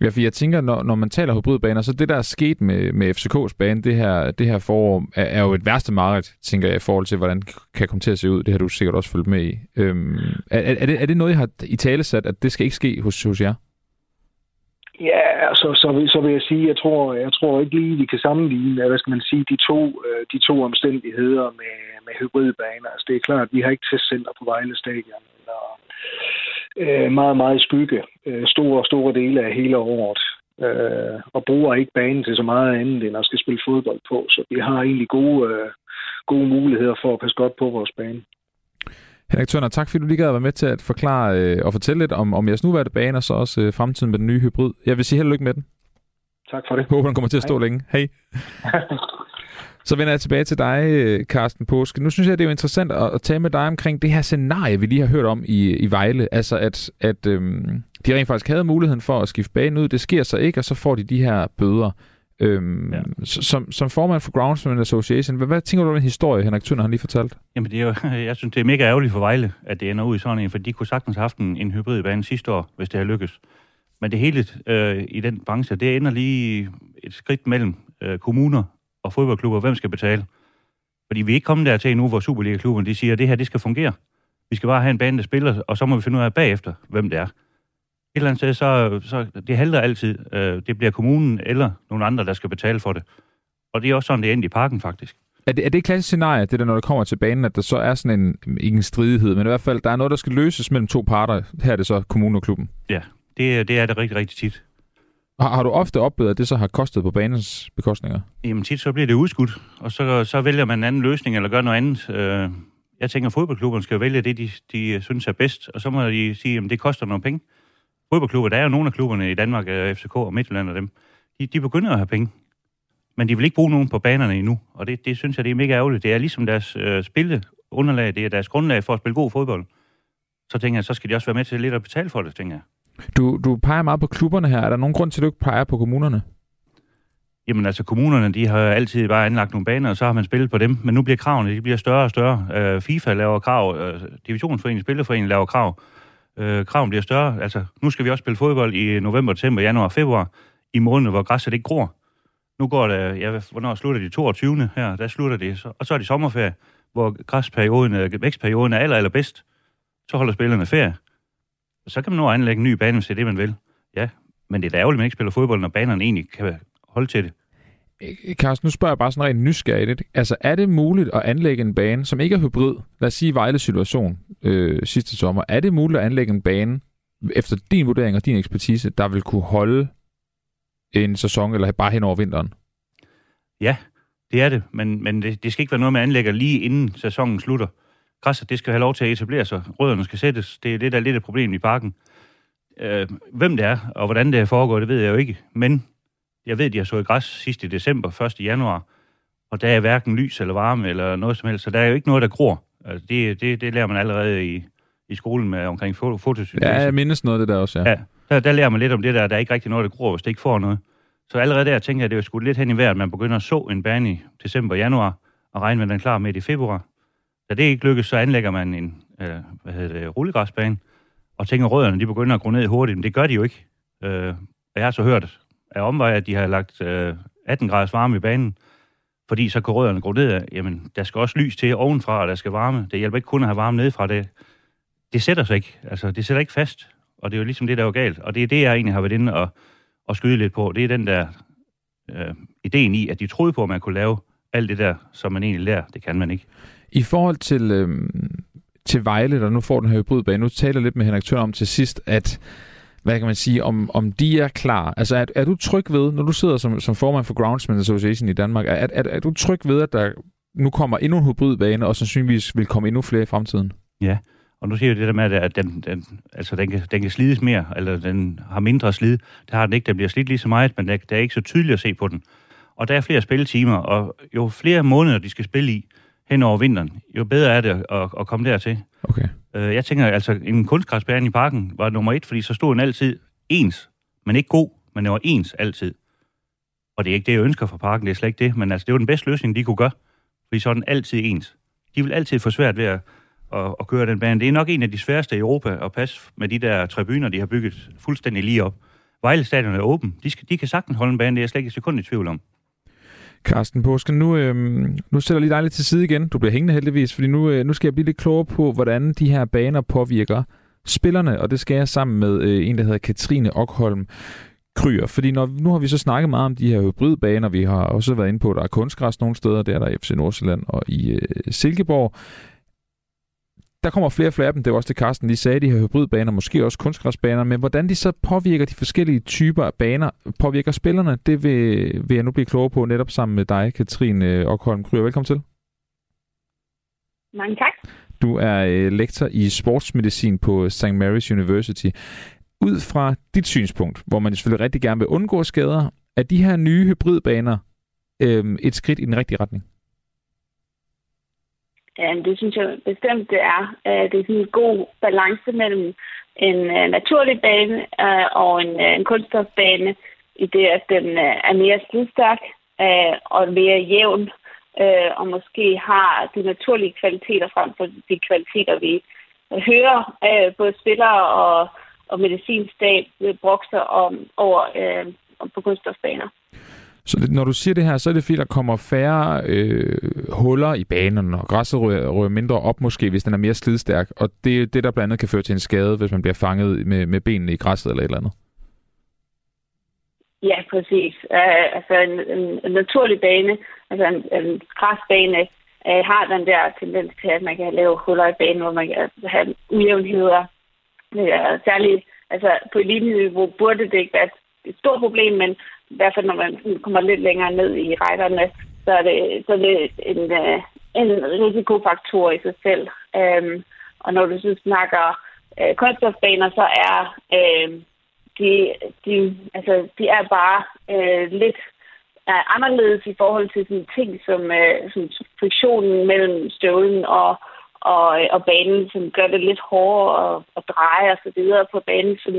Ja, for jeg tænker, når, når man taler hybridbaner, så det, der er sket med, med FCK's bane det her, det her forår, er, er jo et værste mareridt, tænker jeg, i forhold til, hvordan det kan komme til at se ud. Det har du sikkert også fulgt med i. Øhm, er, er, det, er det noget, I har i tale sat, at det skal ikke ske hos, hos jer?
Ja, så, så, vil, så vil jeg sige, jeg tror, jeg tror ikke lige, vi kan sammenligne, hvad skal man sige, de to, øh, de to omstændigheder med, med hybridbaner. Altså, det er klart, at vi har ikke testcenter på Vejle Stadion, eller øh, meget, meget skygge øh, store, store dele af hele året. Øh, og bruger ikke banen til så meget andet end at skal spille fodbold på. Så vi har egentlig gode, øh, gode muligheder for at passe godt på vores bane.
Henrik Tønder, tak fordi du lige gad at være med til at forklare øh, og fortælle lidt om, om jeres nuværende bane, og så også øh, fremtiden med den nye hybrid. Jeg vil sige held og lykke med den.
Tak for det.
Jeg håber, den kommer til at stå Hej. længe. Hej. Så vender jeg tilbage til dig, øh, Carsten Påske. Nu synes jeg, det er jo interessant at, at tale med dig omkring det her scenarie, vi lige har hørt om i, i Vejle. Altså, at, at øhm, de rent faktisk havde muligheden for at skifte banen ud. Det sker så ikke, og så får de de her bøder. Øhm, ja. som, som formand for Groundsman Association, hvad, hvad tænker du om den historie, Henrik Tønder har lige fortalt?
Jamen, det er jo, jeg synes, det er mega ærgerligt for Vejle, at det ender ud i sådan en, for de kunne sagtens have haft en, en hybridbane sidste år, hvis det havde lykkes. Men det hele øh, i den branche, det ender lige et skridt mellem øh, kommuner og fodboldklubber, hvem skal betale? Fordi vi er ikke kommet dertil nu, hvor Superliga-klubben de siger, at det her det skal fungere. Vi skal bare have en bane, der spiller, og så må vi finde ud af bagefter, hvem det er. Eller andet sted, så, så det halter altid. Øh, det bliver kommunen eller nogle andre, der skal betale for det. Og det er også sådan, det er endt i parken, faktisk.
Er det, er det et klassisk scenarie, det der, når det kommer til banen, at der så er sådan en, ikke en stridighed, men i hvert fald, der er noget, der skal løses mellem to parter. Her er det så kommunen og klubben.
Ja, det, det er det rigtig, rigtig tit.
Har, har du ofte oplevet, at det så har kostet på banens bekostninger?
Jamen tit så bliver det udskudt, og så, så vælger man en anden løsning eller gør noget andet. Øh, jeg tænker, at fodboldklubberne skal vælge det, de, de synes er bedst, og så må de sige, at det koster nogle penge. Fodboldklubber, der er jo nogle af klubberne i Danmark, øh, FCK og Midtjylland og dem, de, de begynder at have penge. Men de vil ikke bruge nogen på banerne endnu, og det, det synes jeg, det er mega ærgerligt. Det er ligesom deres øh, spilleunderlag, det er deres grundlag for at spille god fodbold. Så tænker jeg, så skal de også være med til lidt at betale for det, tænker jeg.
Du, du peger meget på klubberne her. Er der nogen grund til, at du ikke peger på kommunerne?
Jamen altså, kommunerne, de har altid bare anlagt nogle baner, og så har man spillet på dem. Men nu bliver kravene, de bliver større og større. Uh, FIFA laver krav, uh, Divisionsforeningen, Spillerforeningen laver krav. Øh, kraven bliver større. Altså, nu skal vi også spille fodbold i november, december, januar, februar, i måneder, hvor græsset ikke gror. Nu går det, ja, hvornår slutter de 22. her, der slutter det, så, og så er det sommerferie, hvor græsperioden, øh, vækstperioden er aller, allerbedst. Så holder spillerne ferie. Så kan man nu anlægge en ny bane, hvis det er det, man vil. Ja, men det er da ærgerligt, at man ikke spiller fodbold, når banerne egentlig kan holde til det.
Øh, Carsten, nu spørger jeg bare sådan rent nysgerrigt. Altså, er det muligt at anlægge en bane, som ikke er hybrid? Lad os sige Vejle situation øh, sidste sommer. Er det muligt at anlægge en bane, efter din vurdering og din ekspertise, der vil kunne holde en sæson, eller bare hen over vinteren?
Ja, det er det, men, men det, det skal ikke være noget, man anlægger lige inden sæsonen slutter græsset det skal have lov til at etablere sig. Rødderne skal sættes. Det er det, der er lidt et problem i parken. Øh, hvem det er, og hvordan det foregår, det ved jeg jo ikke. Men jeg ved, at de har så i græs sidst i december, 1. januar, og der er hverken lys eller varme eller noget som helst, så der er jo ikke noget, der gror. Altså, det, det, det lærer man allerede i, i skolen med omkring fotosyntese.
Ja, jeg mindes noget af det der også, ja. ja
der, der lærer man lidt om det der, der er ikke rigtig noget, der gror, hvis det ikke får noget. Så allerede der tænker jeg, at det er jo lidt hen i vejret, at man begynder at så en bane i december januar, og regne med, at den er klar med i februar. Da det ikke lykkes, så anlægger man en øh, hvad hedder det, rullegræsbane, og tænker, at rødderne de begynder at gro ned hurtigt, men det gør de jo ikke. Øh, jeg har så hørt af omvej, at de har lagt øh, 18 graders varme i banen, fordi så kan rødderne gå ned. Jamen, der skal også lys til ovenfra, og der skal varme. Det hjælper ikke kun at have varme nedefra. Det, det sætter sig ikke. Altså, det sætter ikke fast. Og det er jo ligesom det, der er galt. Og det er det, jeg egentlig har været inde og, og skyde lidt på. Det er den der øh, ideen i, at de troede på, at man kunne lave alt det der, som man egentlig lærer. Det kan man ikke.
I forhold til, øh, til Vejle, der nu får den her hybridbane, nu taler lidt med Henrik Tør om til sidst, at hvad kan man sige, om, om de er klar. Altså, er, er du tryg ved, når du sidder som, som formand for Groundsman Association i Danmark, er, er, er du tryg ved, at der nu kommer endnu en hybridbane, og sandsynligvis vil komme endnu flere i fremtiden?
Ja, Og nu siger jeg det der med, at den, den, altså den, kan, den kan slides mere, eller den har mindre slid. Det har den ikke. Den bliver slidt lige så meget, men det, det er ikke så tydeligt at se på den. Og der er flere spilletimer, og jo flere måneder de skal spille i hen over vinteren, jo bedre er det at, at komme dertil.
Okay.
Øh, jeg tænker, altså en kunstgræsbane i parken var nummer et, fordi så stod den altid ens, men ikke god, men det var ens altid. Og det er ikke det, jeg ønsker fra parken, det er slet ikke det, men altså, det var den bedste løsning, de kunne gøre, fordi så er den altid ens. De vil altid få svært ved at, at, at køre den bane. Det er nok en af de sværeste i Europa at passe med de der tribuner, de har bygget fuldstændig lige op. Vejle Stadion er åben. De, skal, de kan sagtens holde en bane, det er jeg slet ikke et sekund i tvivl om.
Carsten Påske, nu, øh, nu sætter jeg lige dig lidt til side igen. Du bliver hængende heldigvis, fordi nu, øh, nu skal jeg blive lidt klogere på, hvordan de her baner påvirker spillerne, og det skal jeg sammen med øh, en, der hedder Katrine Okholm Kryer. Fordi når, nu har vi så snakket meget om de her hybridbaner, vi har også været inde på, at der er kunstgræs nogle steder, der er der i FC Nordsjælland og i øh, Silkeborg der kommer flere og flere af dem. Det var også det, Carsten lige sagde, de her hybridbaner, måske også kunstgræsbaner, men hvordan de så påvirker de forskellige typer af baner, påvirker spillerne, det vil, vil jeg nu blive klogere på netop sammen med dig, Katrine Okholm Kryer. Velkommen til.
Mange tak.
Du er øh, lektor i sportsmedicin på St. Mary's University. Ud fra dit synspunkt, hvor man selvfølgelig rigtig gerne vil undgå skader, er de her nye hybridbaner øh, et skridt i den rigtige retning?
Ja, det synes jeg bestemt, det er. Øh, det er sådan en god balance mellem en øh, naturlig bane øh, og en, en kunststofbane, i det, at den er mere slidstærk og mere jævn, og måske har de naturlige kvaliteter frem for de kvaliteter, vi hører både spillere og, og medicinstab brokser om, over på kunststofbaner.
Så det, når du siger det her, så er det fordi, der kommer færre øh, huller i banen, og græsset rører, rører mindre op måske, hvis den er mere slidstærk. Og det er det, der blandt andet kan føre til en skade, hvis man bliver fanget med, med benene i græsset eller et eller andet.
Ja, præcis. Uh, altså en, en, en naturlig bane, altså en, en græsbane, uh, har den der tendens til, at man kan lave huller i banen, hvor man kan have ujævnheder. Uh, særligt altså på eliteniveau burde det ikke være et stort problem, men i hvert fald når man kommer lidt længere ned i rækkerne, så er det, så er det en, øh, en risikofaktor i sig selv. Um, og når du så snakker øh, uh, kunststofbaner, så er uh, de, de, altså, de er bare uh, lidt uh, anderledes i forhold til sådan ting som, uh, som friktionen mellem støvlen og, og, og banen, som gør det lidt hårdere at, at dreje og så videre på banen, som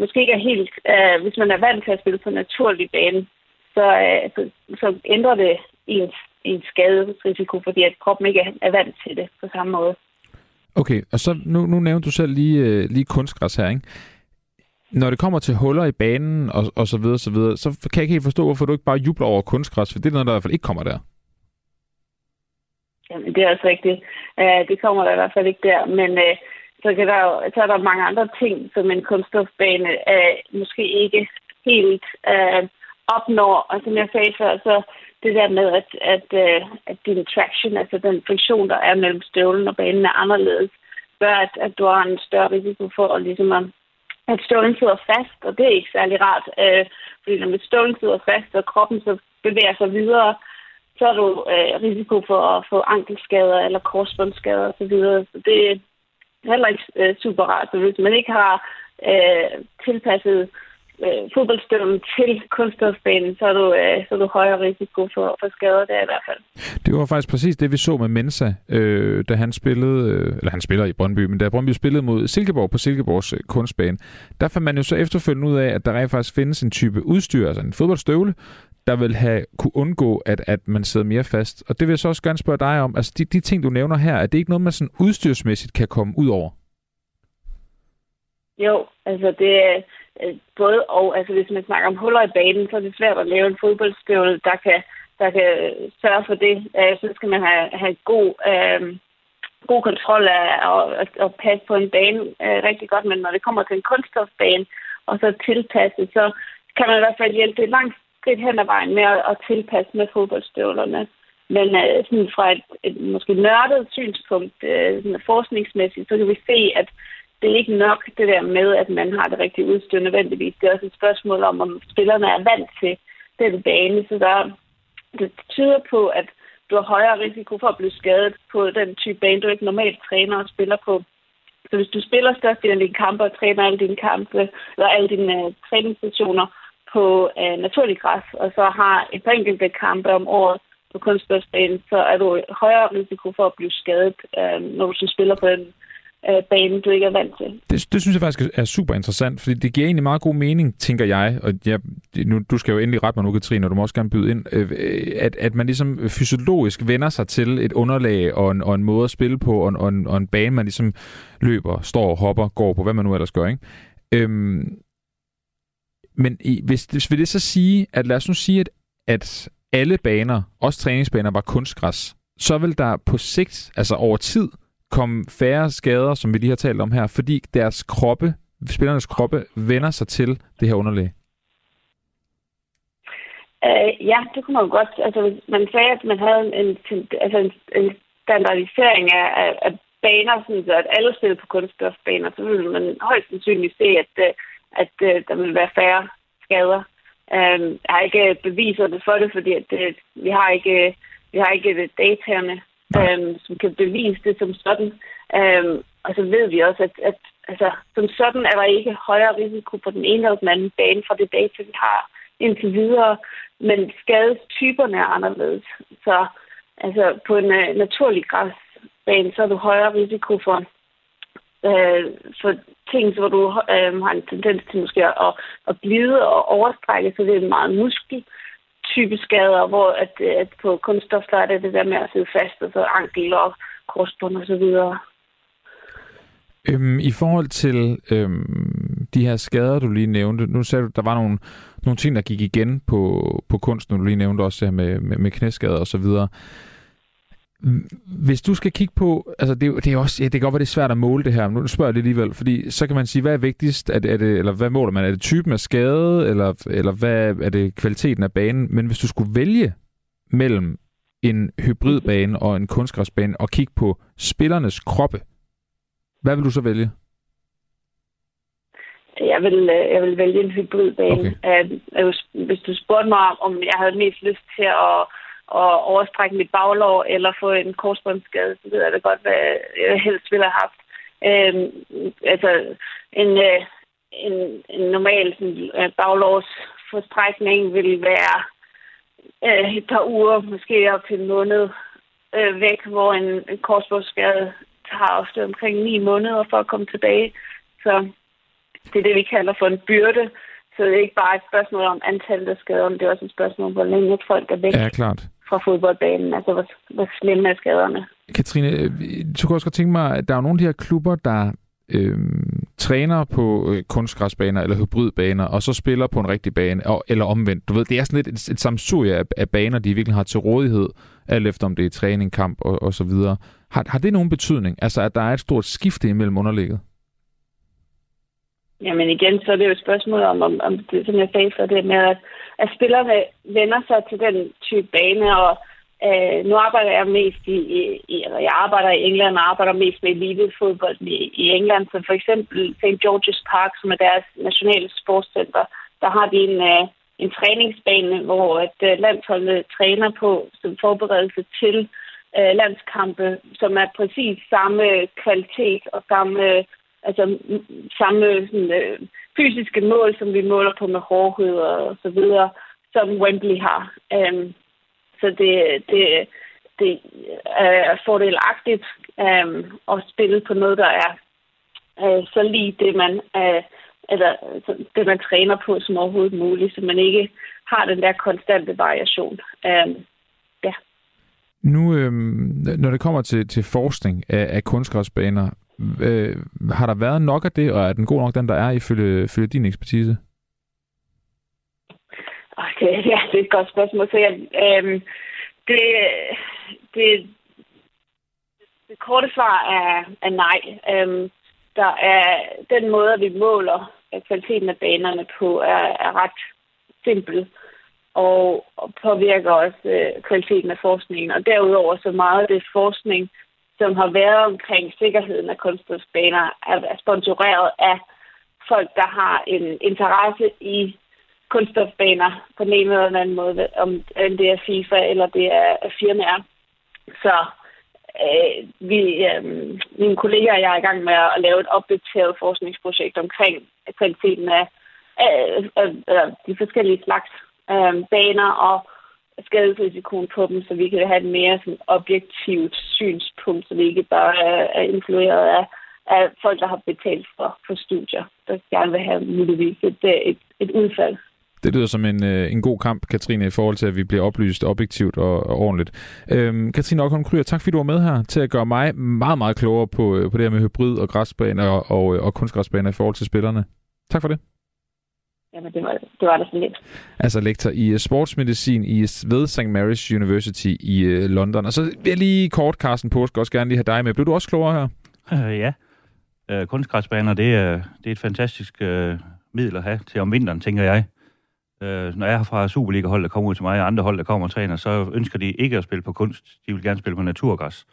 måske ikke er helt... Uh, hvis man er vant til at spille på naturlig bane, så, uh, så, så ændrer det ens, ens skadesrisiko, fordi at kroppen ikke er vant til det på samme måde.
Okay, og så nu, nu nævnte du selv lige, uh, lige kunstgræs her, ikke? Når det kommer til huller i banen og, og så videre, så videre, så kan jeg ikke helt forstå, hvorfor du ikke bare jubler over kunstgræs, for det er noget, der i hvert fald ikke kommer der.
Jamen, det er også rigtigt. Uh, det kommer der i hvert fald ikke der, men uh, så, kan der jo, så er der mange andre ting, som en kunststofbane øh, måske ikke helt øh, opnår. Og som jeg sagde før, så det der med, at, at, øh, at din traction, altså den friktion, der er mellem støvlen og banen, er anderledes, gør, at, at du har en større risiko for at, ligesom at, at støvlen sidder fast, og det er ikke særlig rart, Øh, fordi når støvlen sidder fast, og kroppen så bevæger sig videre, så er du øh, risiko for at få ankelskader eller korsbåndsskader osv. Så, så det, heller ikke øh, super rart. Så hvis man ikke har øh, tilpasset øh, fodboldstøvlen til kunststofbanen, så er du, øh, så er du højere risiko for, for skader der i hvert fald.
Det var faktisk præcis det, vi så med Mensa, øh, da han spillede, øh, eller han spiller i Brøndby, men da Brøndby spillede mod Silkeborg på Silkeborgs øh, kunstbane, der fandt man jo så efterfølgende ud af, at der rent faktisk findes en type udstyr, altså en fodboldstøvle, der vil have kunne undgå, at, at man sidder mere fast. Og det vil jeg så også gerne spørge dig om. Altså, de, de ting, du nævner her, er det ikke noget, man sådan udstyrsmæssigt kan komme ud over?
Jo, altså det er øh, både og. Altså hvis man snakker om huller i banen, så er det svært at lave en fodboldstøvle, der kan, der kan sørge for det. Øh, så skal man have, have god, øh, god kontrol af og, og passe på en bane øh, rigtig godt. Men når det kommer til en kunststofbane, og så tilpasset, så kan man i hvert fald hjælpe det langt skridt hen ad vejen med at, at tilpasse med fodboldstøvlerne. Men øh, sådan fra et, et måske nørdet synspunkt, øh, sådan forskningsmæssigt, så kan vi se, at det er ikke nok det der med, at man har det rigtige udstyr nødvendigvis. Det er også et spørgsmål om, om spillerne er vant til den bane. Så der, det tyder på, at du har højere risiko for at blive skadet på den type bane, du ikke normalt træner og spiller på. Så hvis du spiller størstedelen af dine kampe og træner alle dine kampe, eller alle dine uh, træningsstationer på øh, naturlig græs, og så har et par enkelte kampe om året på kunstgræsbanen, så er du højere risiko for at blive skadet, øh, når du spiller på den øh, bane, du ikke er vant til.
Det, det synes jeg faktisk er super interessant, fordi det giver egentlig meget god mening, tænker jeg, og jeg, nu, du skal jo endelig rette mig nu, Katrine, og du må også gerne byde ind, øh, øh at, at man ligesom fysiologisk vender sig til et underlag og en, og en måde at spille på, og en, og, en, og en bane, man ligesom løber, står, hopper, går på, hvad man nu ellers gør, ikke? Øhm, men hvis, hvis vil det så sige, at lad os nu sige, at, at alle baner, også træningsbaner, var kunstgræs, så vil der på sigt, altså over tid, komme færre skader, som vi lige har talt om her, fordi deres kroppe, spillernes kroppe, vender sig til det her underlag?
Øh, ja, det kunne man godt. Altså, man sagde, at man havde en, en, altså en, en standardisering af, af, af baner, sådan så at alle spillede på kunststofbaner, så ville man højst sandsynligt se, at, øh, at, øh, der vil være færre skader. Uh, jeg har ikke beviser for det, fordi at det, vi har ikke øh, vi har ikke øh, dataerne øhm, som kan bevise det som sådan. Øhm, og så ved vi også, at, at altså, som sådan er der ikke højere risiko på den ene eller den anden bane fra det data, vi har indtil videre, men skadestyperne er anderledes. Så altså, på en uh, naturlig græsbane, så er du højere risiko for, øh, for ting, hvor du øh, har en tendens til måske at, at glide og overstrække, så det er meget muskel type skader, hvor at, at på kunststof, der er det det der med at sidde fast, og så ankel og korsbånd og så videre.
Øhm, I forhold til øhm, de her skader, du lige nævnte, nu sagde du, der var nogle, nogle ting, der gik igen på, på kunsten, du lige nævnte også her med, med, med knæskader og så videre. Hvis du skal kigge på, altså det, det er også, ja, det kan godt være, det er svært at måle det her, men nu spørger jeg det alligevel, fordi så kan man sige, hvad er vigtigst, er det, er det, eller hvad måler man? Er det typen af skade, eller, eller hvad er det kvaliteten af banen? Men hvis du skulle vælge mellem en hybridbane og en kunstgræsbane og kigge på spillernes kroppe, hvad vil du så vælge?
Jeg vil, øh, jeg vil vælge en hybridbane. Okay. Hvis du spurgte mig, om jeg havde mest lyst til at at overstrække mit baglov eller få en korsbåndsskade, så ved jeg det godt, hvad jeg helst ville have haft. Øhm, altså, en, øh, en, en normal sådan, øh, baglovsforstrækning vil være øh, et par uger, måske op til en måned øh, væk, hvor en, en korsbåndsskade tager ofte omkring ni måneder for at komme tilbage. Så det er det, vi kalder for en byrde. Så det er ikke bare et spørgsmål om antallet af skader, men det er også et spørgsmål om, hvor længe folk er væk.
Ja, klart
fra fodboldbanen, altså hvor, hvor slemme er skaderne.
Katrine, du kan også godt tænke mig, at der er nogle af de her klubber, der øh, træner på øh, kunstgræsbaner eller hybridbaner, og så spiller på en rigtig bane, og, eller omvendt. Du ved, det er sådan lidt et, et samsurie af, af baner, de virkelig har til rådighed, alt efter om det er træning, kamp og, og så videre. Har, har det nogen betydning? Altså, at der er et stort skifte imellem underlægget?
Jamen igen, så er det jo et spørgsmål om, om, om det, som jeg sagde før, det med, at at spillerne vender sig til den type bane, og øh, nu arbejder jeg mest i, i, eller jeg arbejder i England og arbejder mest med elitefodbold i, i England, så for eksempel St. George's Park, som er deres nationale sportscenter, der har de en, øh, en træningsbane, hvor at øh, landsholdet træner på som forberedelse til øh, landskampe, som er præcis samme kvalitet og samme altså samme sådan, øh, fysiske mål, som vi måler på med hårdhed og så videre, som Wembley har. Um, så det, det, det er fordelagtigt um, at spille på noget, der er uh, så lige det, man, uh, eller, det, man træner på som overhovedet muligt, så man ikke har den der konstante variation. Um, ja.
Nu, øhm, når det kommer til, til forskning af, af kunstgræsbaner, Øh, har der været nok af det, og er den god nok, den der er, ifølge, ifølge din ekspertise?
Okay, ja, det er et godt spørgsmål. Så jeg, øh, det, det, det korte svar er, er nej. Øh, der er den måde, vi måler kvaliteten af banerne på, er, er ret simpel og, og påvirker også øh, kvaliteten af forskningen. Og derudover så meget af det forskning, som har været omkring sikkerheden af kunststofbaner, er sponsoreret af folk, der har en interesse i kunststofbaner på den ene eller den anden måde, om det er FIFA eller det er firmaer. Så øh, vi, øh, mine kolleger og jeg er i gang med at lave et opdateret forskningsprojekt omkring kvaliteten af, af, af, af de forskellige slags øh, baner og skadesrisikoen på dem, så vi kan have et mere sådan, objektivt synspunkt, så vi ikke bare er, er influeret af, af folk, der har betalt for, for studier, der gerne vil have muligvis et, øh, et, et udfald.
Det lyder som en, øh, en god kamp, Katrine, i forhold til, at vi bliver oplyst objektivt og, og ordentligt. Øhm, Katrine Ockholm Kryer, tak fordi du var med her til at gøre mig meget, meget klogere på, øh, på det her med hybrid og græsbaner og, og, øh, og kunstgræsbaner i forhold til spillerne. Tak for det.
Jamen, det var, det var da så lidt.
Altså lektor i sportsmedicin i ved St. Mary's University i London. Og så vil jeg lige kort, Carsten Påsk, også gerne lige have dig med. Blev du også klogere her?
Øh, ja. Øh, kunstgræsbaner, det er, det er et fantastisk øh, middel at have til om vinteren, tænker jeg. Øh, når jeg er fra Superliga-hold, der kommer ud til mig, og andre hold, der kommer og træner, så ønsker de ikke at spille på kunst. De vil gerne spille på naturgræs.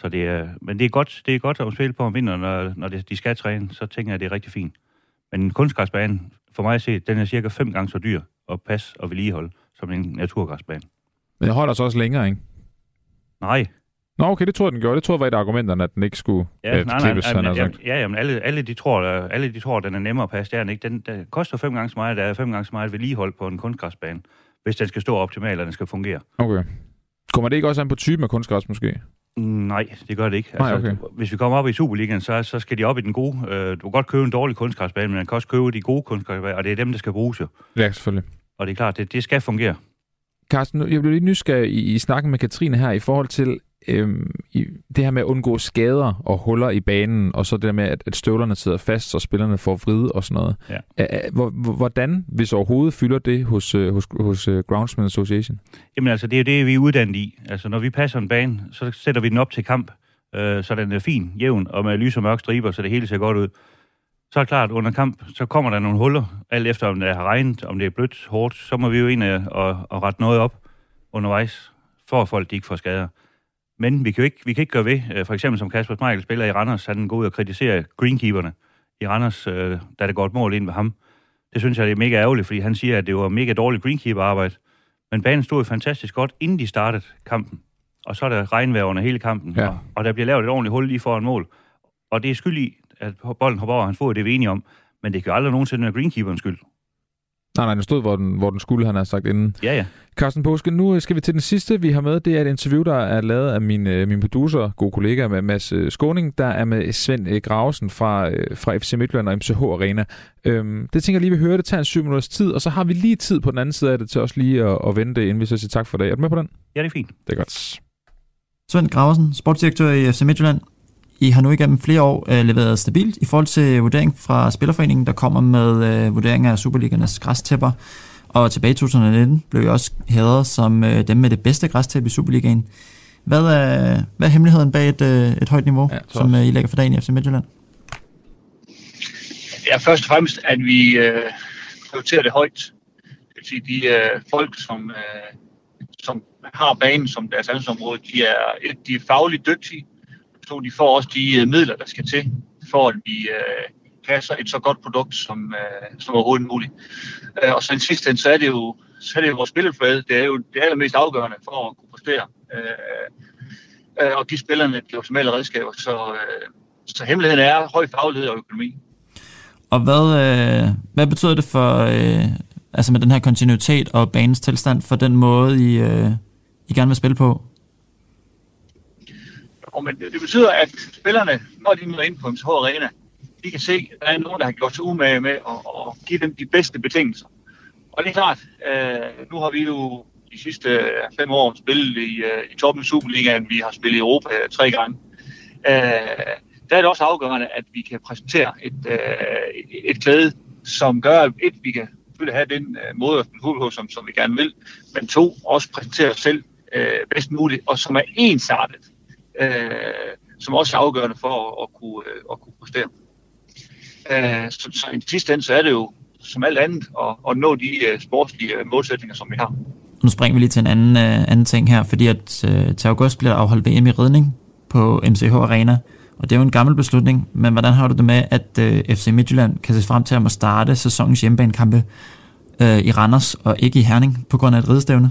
Så det er, men det er, godt, det er godt at spille på om vinteren, når, når de skal træne, så tænker jeg, at det er rigtig fint. Men en kunstgræsbane, for mig at se, den er cirka fem gange så dyr at passe og vedligeholde som en naturgræsbane.
Men jeg holder så også længere, ikke?
Nej.
Nå, okay, det tror jeg, den gjorde. Det tror jeg var et af argumenterne, at den ikke skulle
ja, øh, nej, klippes. Nej, nej, jamen, ja, jamen, alle, alle, de tror, alle de tror, den er nemmere at passe. Det er den ikke. Den, den koster fem gange så meget, der er fem gange så meget vedligehold på en kunstgræsbane, hvis den skal stå optimalt, og den skal fungere.
Okay. Kommer det ikke også an på typen af kunstgræs, måske?
Nej, det gør det ikke.
Nej, altså, okay.
Hvis vi kommer op i Superligaen, så, så skal de op i den gode. Øh, du kan godt købe en dårlig kunstgræsbane, men man kan også købe de gode kunstgræsbaner, og det er dem, der skal bruges jo.
Ja, selvfølgelig.
Og det er klart, det, det skal fungere.
Carsten, jeg bliver lige nysgerrig i, i snakken med Katrine her i forhold til øhm, i det her med at undgå skader og huller i banen, og så det der med, at, at støvlerne sidder fast, så spillerne får vride og sådan noget. Ja. Hvordan, hvis overhovedet, fylder det hos, øh, hos, hos uh, Groundsman Association?
Jamen altså, det er jo det, vi er uddannet i. Altså, når vi passer en bane, så sætter vi den op til kamp, øh, så den er fin, jævn, og med lys og mørk striber, så det hele ser godt ud. Så er det klart, under kamp, så kommer der nogle huller, alt efter om det har regnet, om det er blødt, hårdt, så må vi jo ind og, og, og rette noget op undervejs, for at folk de ikke får skader. Men vi kan jo ikke, vi kan ikke gøre ved, øh, for eksempel som Kasper Smeichel spiller i Randers, han går ud og kritiserer greenkeeperne i Randers, øh, da det går et mål ind ved ham. Det synes jeg, det er mega ærgerligt, fordi han siger, at det var mega dårligt greenkeeper-arbejde. Men banen stod jo fantastisk godt, inden de startede kampen. Og så er der regnvejr under hele kampen, ja. og, og der bliver lavet et ordentligt hul lige foran mål. Og det er skyld i, at bolden hopper over, han får det, er vi enige om. Men det kan jo aldrig nogensinde være greenkeeperens skyld.
Nej, nej, den stod, hvor den, hvor den skulle, han har sagt inden.
Ja, ja.
Carsten Påske, nu skal vi til den sidste, vi har med. Det er et interview, der er lavet af min, øh, min producer, god kollega med Mads øh, Skåning, der er med Svend øh, Gravesen fra, fra FC Midtjylland og MCH Arena. Øhm, det tænker jeg lige, vi hører. Det tager en syv minutters tid, og så har vi lige tid på den anden side af det til også lige at, at vente inden vi så siger tak for det. Er du med på den?
Ja, det er fint.
Det er godt.
Svend Gravesen, sportsdirektør i FC Midtjylland. I har nu igennem flere år øh, leveret stabilt i forhold til vurdering fra Spillerforeningen, der kommer med øh, vurdering af Superligaens græstæpper. Og tilbage i 2019 blev jeg også hædret som øh, dem med det bedste græstæppe i Superligaen. Hvad er, hvad er hemmeligheden bag et, øh, et højt niveau, ja, som øh, I lægger for dagen i FC Midtjylland?
Ja, først og fremmest, at vi øh, prioriterer det højt. Det vil sige, de øh, folk, som, øh, som har banen som deres ansvarsområde, de er, de er fagligt dygtige, to de får også de øh, midler, der skal til, for at vi øh, et så godt produkt som, øh, som overhovedet muligt. Øh, og så i sidste ende, så er det jo, så er det jo vores spilleflade. Det er jo det allermest afgørende for at kunne præstere. Øh, øh, og give spillerne de optimale redskaber. Så, øh, så hemmeligheden er høj faglighed og økonomi.
Og hvad, øh, hvad betyder det for, øh, altså med den her kontinuitet og banens tilstand, for den måde, I, øh, I gerne vil spille på?
Og men det betyder, at spillerne, når de møder ind på MCH Arena, de kan se, at der er nogen, der har gjort sig umage med at, at give dem de bedste betingelser. Og det er klart, øh, nu har vi jo de sidste øh, fem år spillet i, øh, i toppen af Superligaen. Vi har spillet i Europa øh, tre gange. Øh, der er det også afgørende, at vi kan præsentere et, øh, et klæde, som gør, at et, vi kan selvfølgelig have den øh, måde at spille på, som, som vi gerne vil, men to, også præsentere os selv øh, bedst muligt, og som er ensartet, øh, som også er afgørende for at, at, kunne, øh, at kunne præstere. Øh, så, så i sidste ende, så er det jo som alt andet at, at nå de uh, sportslige øh, målsætninger, som vi har.
Nu springer vi lige til en anden, uh, anden ting her, fordi at uh, til august bliver der afholdt VM i ridning på MCH Arena, og det er jo en gammel beslutning, men hvordan har du det med, at uh, FC Midtjylland kan se frem til at må starte sæsonens hjemmebanekampe uh, i Randers og ikke i Herning på grund af et ridestævne?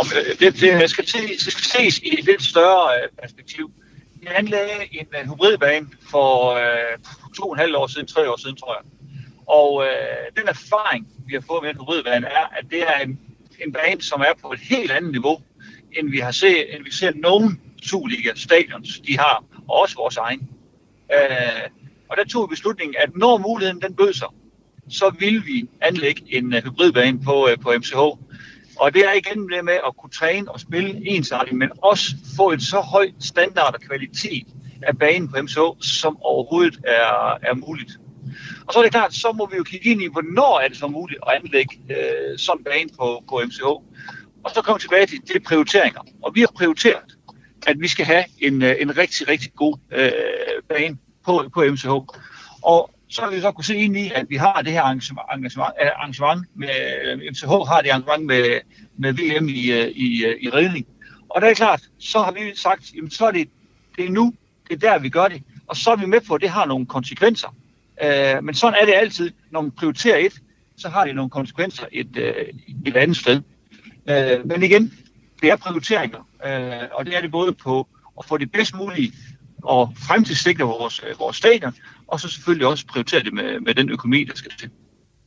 Om, øh, det, det, skal ses, det skal ses i et lidt større øh, perspektiv. Vi anlagde en øh, hybridbane for øh, to og en halv år siden, tre år siden, tror jeg. Og øh, den erfaring, vi har fået med en hybridbane, er, at det er en, en bane, som er på et helt andet niveau, end vi har set, end vi ser nogen Superliga stadions, de har, og også vores egen. Øh, og der tog vi beslutningen, at når muligheden den bød sig, så vil vi anlægge en hybridbane på, på MCH. Og det er igen det med at kunne træne og spille ensartigt, men også få et så højt standard og kvalitet af banen på MSO, som overhovedet er, er muligt. Og så er det klart, så må vi jo kigge ind i, hvornår er det så muligt at anlægge øh, sådan en bane på, på MCH. Og så kommer vi tilbage til de prioriteringer. Og vi har prioriteret, at vi skal have en, øh, en rigtig, rigtig god øh, bane på, på MCH. Og så har vi så kunne se ind i, at vi har det her arrangement, arrangement øh, med, øh, MCH har det arrangement med, med VM i, øh, i, i redning. Og det er klart, så har vi sagt, jamen så er det, det er nu, det er der, vi gør det. Og så er vi med på, at det har nogle konsekvenser. Øh, men sådan er det altid. Når man prioriterer et, så har det nogle konsekvenser et, øh, et andet sted. Øh, men igen, det er prioriteringer. Øh, og det er det både på at få det bedst mulige og fremtidssikre vores, vores stadion, og så selvfølgelig også prioritere det med, med den økonomi, der skal til.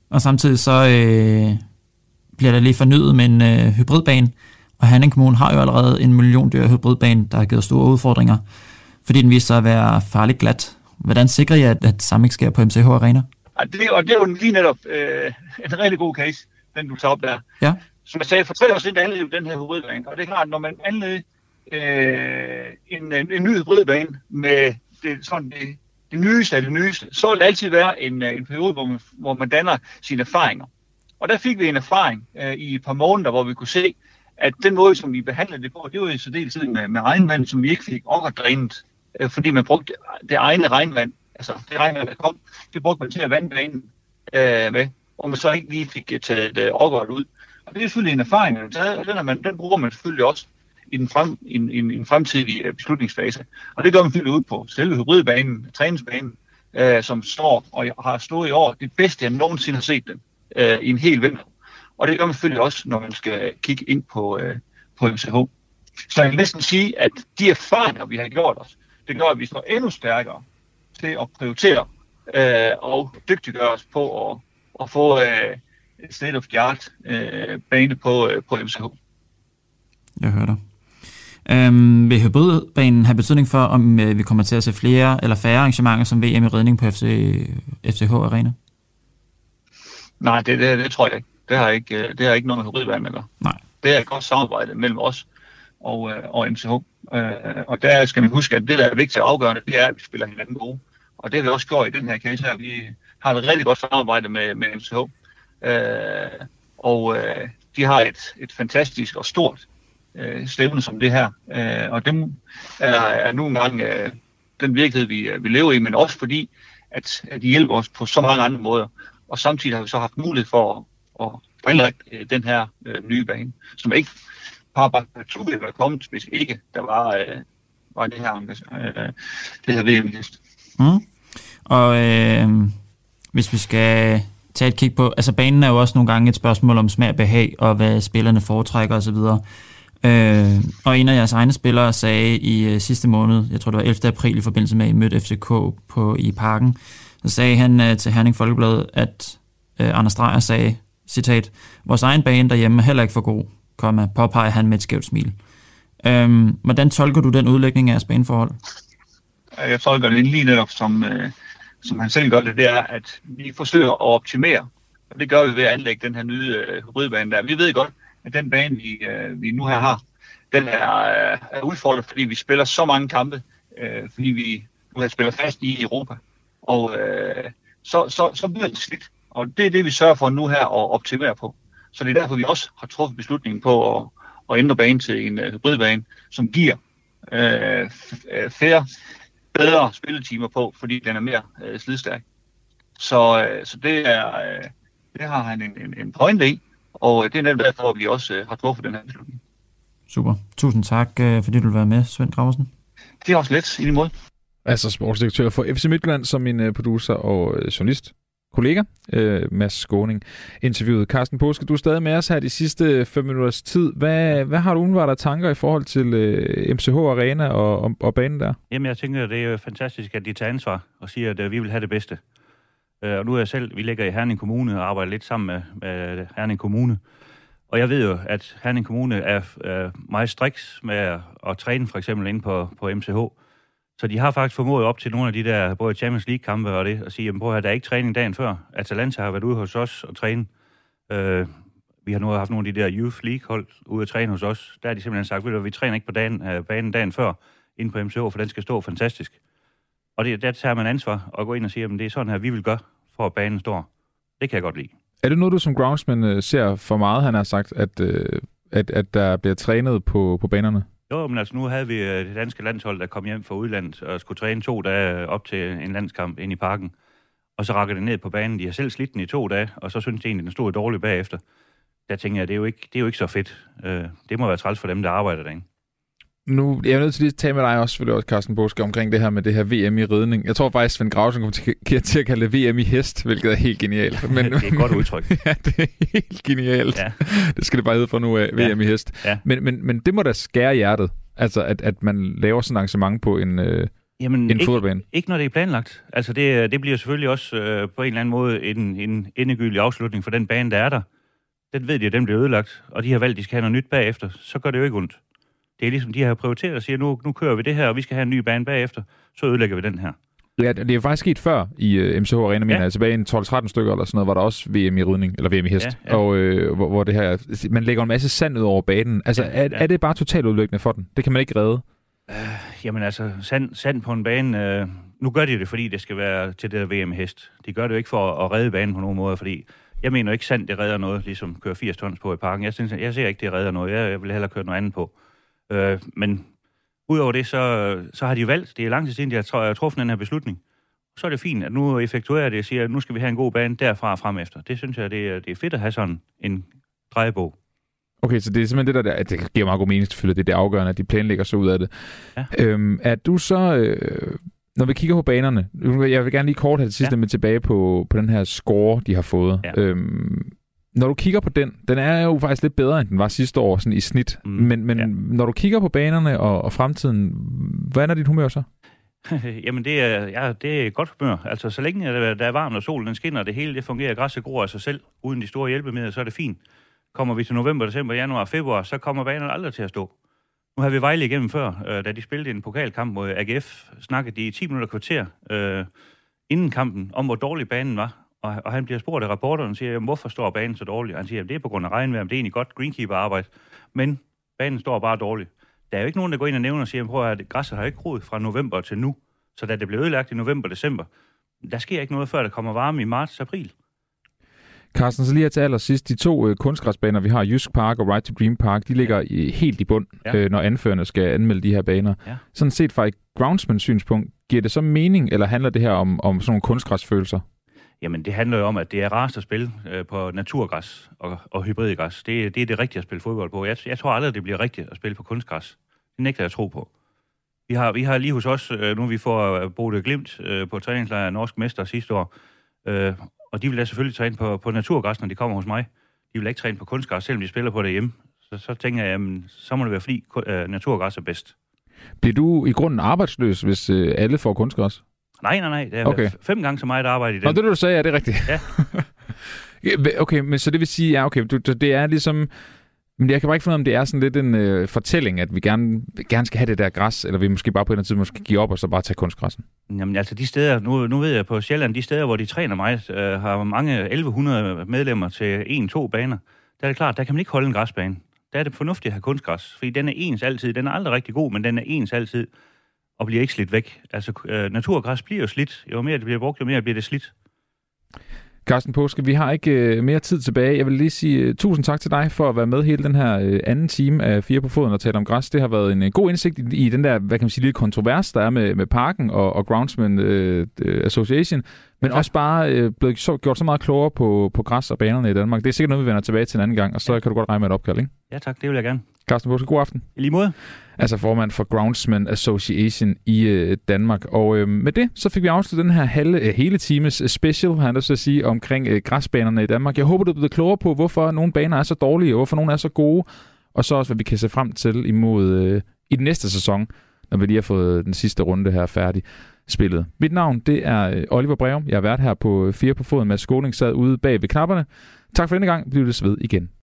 Og samtidig så øh, bliver der lige fornyet med en øh, hybridbane, og Hanning Kommune har jo allerede en million dyr hybridbane, der har givet store udfordringer, fordi den viser sig at være farligt glat. Hvordan sikrer I, at, at samme ikke sker på MCH Arena?
Ja, det, og det er jo lige netop øh, en rigtig god case, den du tager op der.
Ja.
Som jeg sagde, for tre år siden anledte den her hybridbane, og det er klart, når man anledte øh, en, en, en ny hybridbane med det, sådan det, det nyeste af det nyeste, så vil det altid være en, øh, en periode, hvor man, hvor man danner sine erfaringer. Og der fik vi en erfaring øh, i et par måneder, hvor vi kunne se, at den måde, som vi behandlede det på, det var i særdeleshed med, med regnvand, som vi ikke fik overdrænet, øh, fordi man brugte det egne regnvand, altså det regnvand, der kom, det brugte man til at vande banen øh, med, og man så ikke lige fik øh, taget øh, ud. Og det er selvfølgelig en erfaring, man har taget, og den, er man, den bruger man selvfølgelig også i den, frem, i, en, i en fremtidig øh, beslutningsfase. Og det gør man fyldt ud på selve hybridbanen, træningsbanen, øh, som står og har stået i år det bedste, jeg nogensinde har set den øh, i en hel vinter. Og det gør man selvfølgelig også, når man skal kigge ind på, øh, på MCH. Så jeg vil næsten sige, at de erfaringer, vi har gjort os, det gør, at vi står endnu stærkere til at prioritere øh, og dygtiggøre os på at, at få øh, state of the art øh, bane på, øh, på MCH.
Jeg hører dig. Øhm, vil hybridbanen have betydning for, om øh, vi kommer til at se flere eller færre arrangementer som VM i redning på FC, FCH Arena?
Nej, det, det, det tror jeg ikke. Det har ikke, øh, det har ikke noget med hybridbanen at gøre.
Nej.
Det er et godt samarbejde mellem os og, øh, og MCH. Øh, og der skal man huske, at det, der er vigtigt og afgørende, det er, at vi spiller hinanden gode. Og det har vi også gjort i den her case her. Vi har et rigtig godt samarbejde med, med MCH. Øh, og øh, de har et, et fantastisk og stort øh, stævne som det her. Øh, og det er, er nu engang øh, den virkelighed, vi, øh, vi lever i, men også fordi, at, at de hjælper os på så mange andre måder. Og samtidig har vi så haft mulighed for at, at bringe øh, den her øh, nye bane, som ikke bare bare ville være kommet, hvis ikke der var, øh, var det her, øh, det her VM-list.
Mm. Og øh, hvis vi skal tage et kig på, altså banen er jo også nogle gange et spørgsmål om smag og behag, og hvad spillerne foretrækker osv., Øh, og en af jeres egne spillere sagde i øh, sidste måned, jeg tror det var 11. april i forbindelse med, at I mødte FCK på, i parken, så sagde han øh, til Herning Folkeblad, at øh, Anders Dreyer sagde, citat, vores egen bane derhjemme er heller ikke for god, komma, påpeger han med et skævt smil. Øh, hvordan tolker du den udlægning af jeres baneforhold?
Jeg tolker det lige netop, som, øh, som han selv gør det, det er, at vi forsøger at optimere, og det gør vi ved at anlægge den her nye øh, hybridbane der. Vi ved godt, at den bane, vi, øh, vi nu her har, den er, øh, er udfordret, fordi vi spiller så mange kampe, øh, fordi vi nu har spillet fast i Europa. Og øh, så, så, så bliver det slidt. Og det er det, vi sørger for nu her at optimere på. Så det er derfor, vi også har truffet beslutningen på at, at ændre banen til en uh, hybridbane, som giver øh, øh, færre, bedre spilletimer på, fordi den er mere øh, slidstærk. Så, øh, så det, er, øh, det har han en, en, en pointe i, og det er netop derfor, at vi også øh, har truffet den her beslutning.
Super. Tusind tak, øh, fordi du vil være med, Svend Graversen.
Det er også let, i måde.
Altså sportsdirektør for FC Midtjylland som min øh, producer og øh, journalist. kollega, øh, Mads Skåning, interviewet. Carsten Påske, du er stadig med os her de sidste fem minutters tid. Hvad, hvad har du umiddelbart af tanker i forhold til øh, MCH Arena og, og, og banen der?
Jamen, jeg tænker, det er jo fantastisk, at de tager ansvar og siger, at øh, vi vil have det bedste. Øh, og nu er jeg selv, vi ligger i Herning Kommune og arbejder lidt sammen med, med Herning Kommune. Og jeg ved jo, at Herning Kommune er, er meget striks med at, at træne for eksempel ind på, på MCH. Så de har faktisk formået op til nogle af de der, både Champions League-kampe og det, at sige, at der er ikke træning dagen før. Atalanta har været ude hos os og træne. Øh, vi har nu haft nogle af de der Youth League-hold ude at træne hos os. Der har de simpelthen sagt, at vi træner ikke på dagen, øh, banen dagen før, inde på MCH, for den skal stå fantastisk. Og det, der tager man ansvar og går ind og siger, at det er sådan her, vi vil gøre, for at banen står. Det kan jeg godt lide.
Er det noget, du som groundsman øh, ser for meget, han har sagt, at, øh, at, at der bliver trænet på, på banerne?
Jo, men altså nu havde vi øh, det danske landshold, der kom hjem fra udlandet og skulle træne to dage op til en landskamp ind i parken. Og så rakker det ned på banen. De har selv slidt den i to dage, og så synes de egentlig, den stod dårligt bagefter. Der tænker jeg, det er jo ikke, det er jo ikke så fedt. Det må være træls for dem, der arbejder derinde
nu, jeg er nødt til lige at tale med dig også, selvfølgelig også, Carsten Boske, omkring det her med det her VM i ridning. Jeg tror faktisk, Svend Grausen kommer til, at kalde det VM i hest, hvilket er helt genialt.
Men, det er et godt udtryk.
ja, det er helt genialt. Ja. Det skal det bare hedde for nu af, VM ja. i hest. Ja. Men, men, men det må da skære hjertet, altså at, at man laver sådan et arrangement på en, øh, Jamen, en
ikke,
fodboldbane.
Ikke når det er planlagt. Altså det, det bliver selvfølgelig også øh, på en eller anden måde en, en endegyldig afslutning for den bane, der er der. Den ved de, at den bliver ødelagt, og de har valgt, at de skal have noget nyt bagefter. Så gør det jo ikke ondt. Det er ligesom, de har prioriteret og siger, nu, nu kører vi det her, og vi skal have en ny bane bagefter, så ødelægger vi den her.
Ja, det er faktisk sket før i uh, øh, MCH Arena, men ja. altså tilbage i 12-13 stykker eller sådan noget, var der også VM i ridning, eller VM i hest, ja, ja. og øh, hvor, hvor det her, man lægger en masse sand ud over banen. Altså, ja, er, ja. er det bare totalt udlæggende for den? Det kan man ikke redde?
Uh, jamen altså, sand, sand på en bane, uh, nu gør de det, fordi det skal være til det der VM i hest. De gør det jo ikke for at redde banen på nogen måde, fordi jeg mener ikke sand, det redder noget, ligesom køre 80 tons på i parken. Jeg, synes, jeg ser ikke, det redder noget. Jeg, jeg vil hellere køre noget andet på. Øh, men udover det, så, så har de valgt, det er lang tid siden, de har truffet den her beslutning. Så er det fint, at nu effektuerer det og siger, at nu skal vi have en god bane derfra og frem efter. Det synes jeg, det er, det er fedt at have sådan en drejebog.
Okay, så det er simpelthen det der, der det giver meget god mening selvfølgelig, det er det afgørende, at de planlægger så ud af det. Ja. Øhm, er du så, øh, når vi kigger på banerne, jeg vil gerne lige kort have det sidste ja. med tilbage på, på den her score, de har fået. Ja. Øhm, når du kigger på den, den er jo faktisk lidt bedre, end den var sidste år sådan i snit. Mm, men men ja. når du kigger på banerne og, og fremtiden, hvordan er dit humør så?
Jamen, det er, ja, det er godt humør. Altså, så længe der er varmt, og solen den skinner, det hele det fungerer, græsset gror af sig selv, uden de store hjælpemidler, så er det fint. Kommer vi til november, december, januar, februar, så kommer banerne aldrig til at stå. Nu har vi Vejle igennem før, øh, da de spillede en pokalkamp mod AGF, snakkede de i 10 minutter kvarter øh, inden kampen om, hvor dårlig banen var. Og, og han bliver spurgt af reporteren og siger, jamen, hvorfor står banen så dårligt? Han siger, det er på grund af regnvejr, det er egentlig godt greenkeeper-arbejde, men banen står bare dårligt. Der er jo ikke nogen, der går ind og nævner og siger, prøv at græsset har ikke groet fra november til nu. Så da det blev ødelagt i november december, der sker ikke noget, før der kommer varme i marts april.
Carsten, så lige her til allersidst, de to øh, kunstgræsbaner, vi har, Jysk Park og Right to Dream Park, de ligger i, helt i bund, ja. øh, når anførende skal anmelde de her baner. Ja. Sådan set fra et groundsman synspunkt, giver det så mening, eller handler det her om, om sådan nogle kunstgræsfølelser?
Jamen, det handler jo om, at det er rarest at spille øh, på naturgræs og, og hybridgræs. Det, det er det rigtige at spille fodbold på. Jeg, jeg tror aldrig, det bliver rigtigt at spille på kunstgræs. Det nægter jeg at tro på. Vi har, vi har lige hos os, øh, nu vi får øh, Bode Glimt øh, på træningslejr Norsk Mester sidste år, øh, og de vil da selvfølgelig træne på, på naturgræs, når de kommer hos mig. De vil ikke træne på kunstgræs, selvom de spiller på det hjemme. Så, så tænker jeg, jamen, så må det være, fordi øh, naturgræs er bedst.
Bliver du i grunden arbejdsløs, hvis øh, alle får kunstgræs?
Nej, nej, nej. Det er okay. fem gange så meget arbejde i den.
Og det, du sagde, er det rigtigt?
Ja.
okay, men så det vil sige, ja, okay, du, det er ligesom... Men jeg kan bare ikke finde ud af, om det er sådan lidt en øh, fortælling, at vi gerne, gerne skal have det der græs, eller vi måske bare på en eller anden tid måske give op og så bare tage kunstgræssen.
Jamen altså de steder, nu, nu ved jeg på Sjælland, de steder, hvor de træner mig, øh, har mange 1100 medlemmer til en-to baner. Der er det klart, der kan man ikke holde en græsbane. Der er det fornuftigt at have kunstgræs, fordi den er ens altid. Den er aldrig rigtig god, men den er ens altid og bliver ikke slidt væk. Altså, øh, naturgræs bliver jo slidt. Jo mere det bliver brugt, jo mere bliver det slidt.
Carsten Påske, vi har ikke øh, mere tid tilbage. Jeg vil lige sige uh, tusind tak til dig for at være med hele den her øh, anden time af Fire på Foden og tale om græs. Det har været en øh, god indsigt i, i den der, hvad kan man sige, lille kontrovers, der er med, med parken og, og Groundsman øh, Association. Men også bare øh, blevet så, gjort så meget klogere på, på græs og banerne i Danmark. Det er sikkert noget, vi vender tilbage til en anden gang, og så kan du godt regne med et opkald, ikke?
Ja tak, det vil jeg gerne.
Carsten Buske, god aften.
I lige måde.
Altså formand for Groundsman Association i øh, Danmark. Og øh, med det, så fik vi afsluttet den her halve, øh, hele times special, har jeg at sige, omkring øh, græsbanerne i Danmark. Jeg håber, du er blevet klogere på, hvorfor nogle baner er så dårlige, og hvorfor nogle er så gode, og så også, hvad vi kan se frem til imod øh, i den næste sæson, når vi lige har fået den sidste runde her færdig spillet. Mit navn, det er øh, Oliver Breum. Jeg har været her på øh, Fire på Foden med Skåling sad ude bag ved knapperne. Tak for denne gang. Vi lyttes ved igen.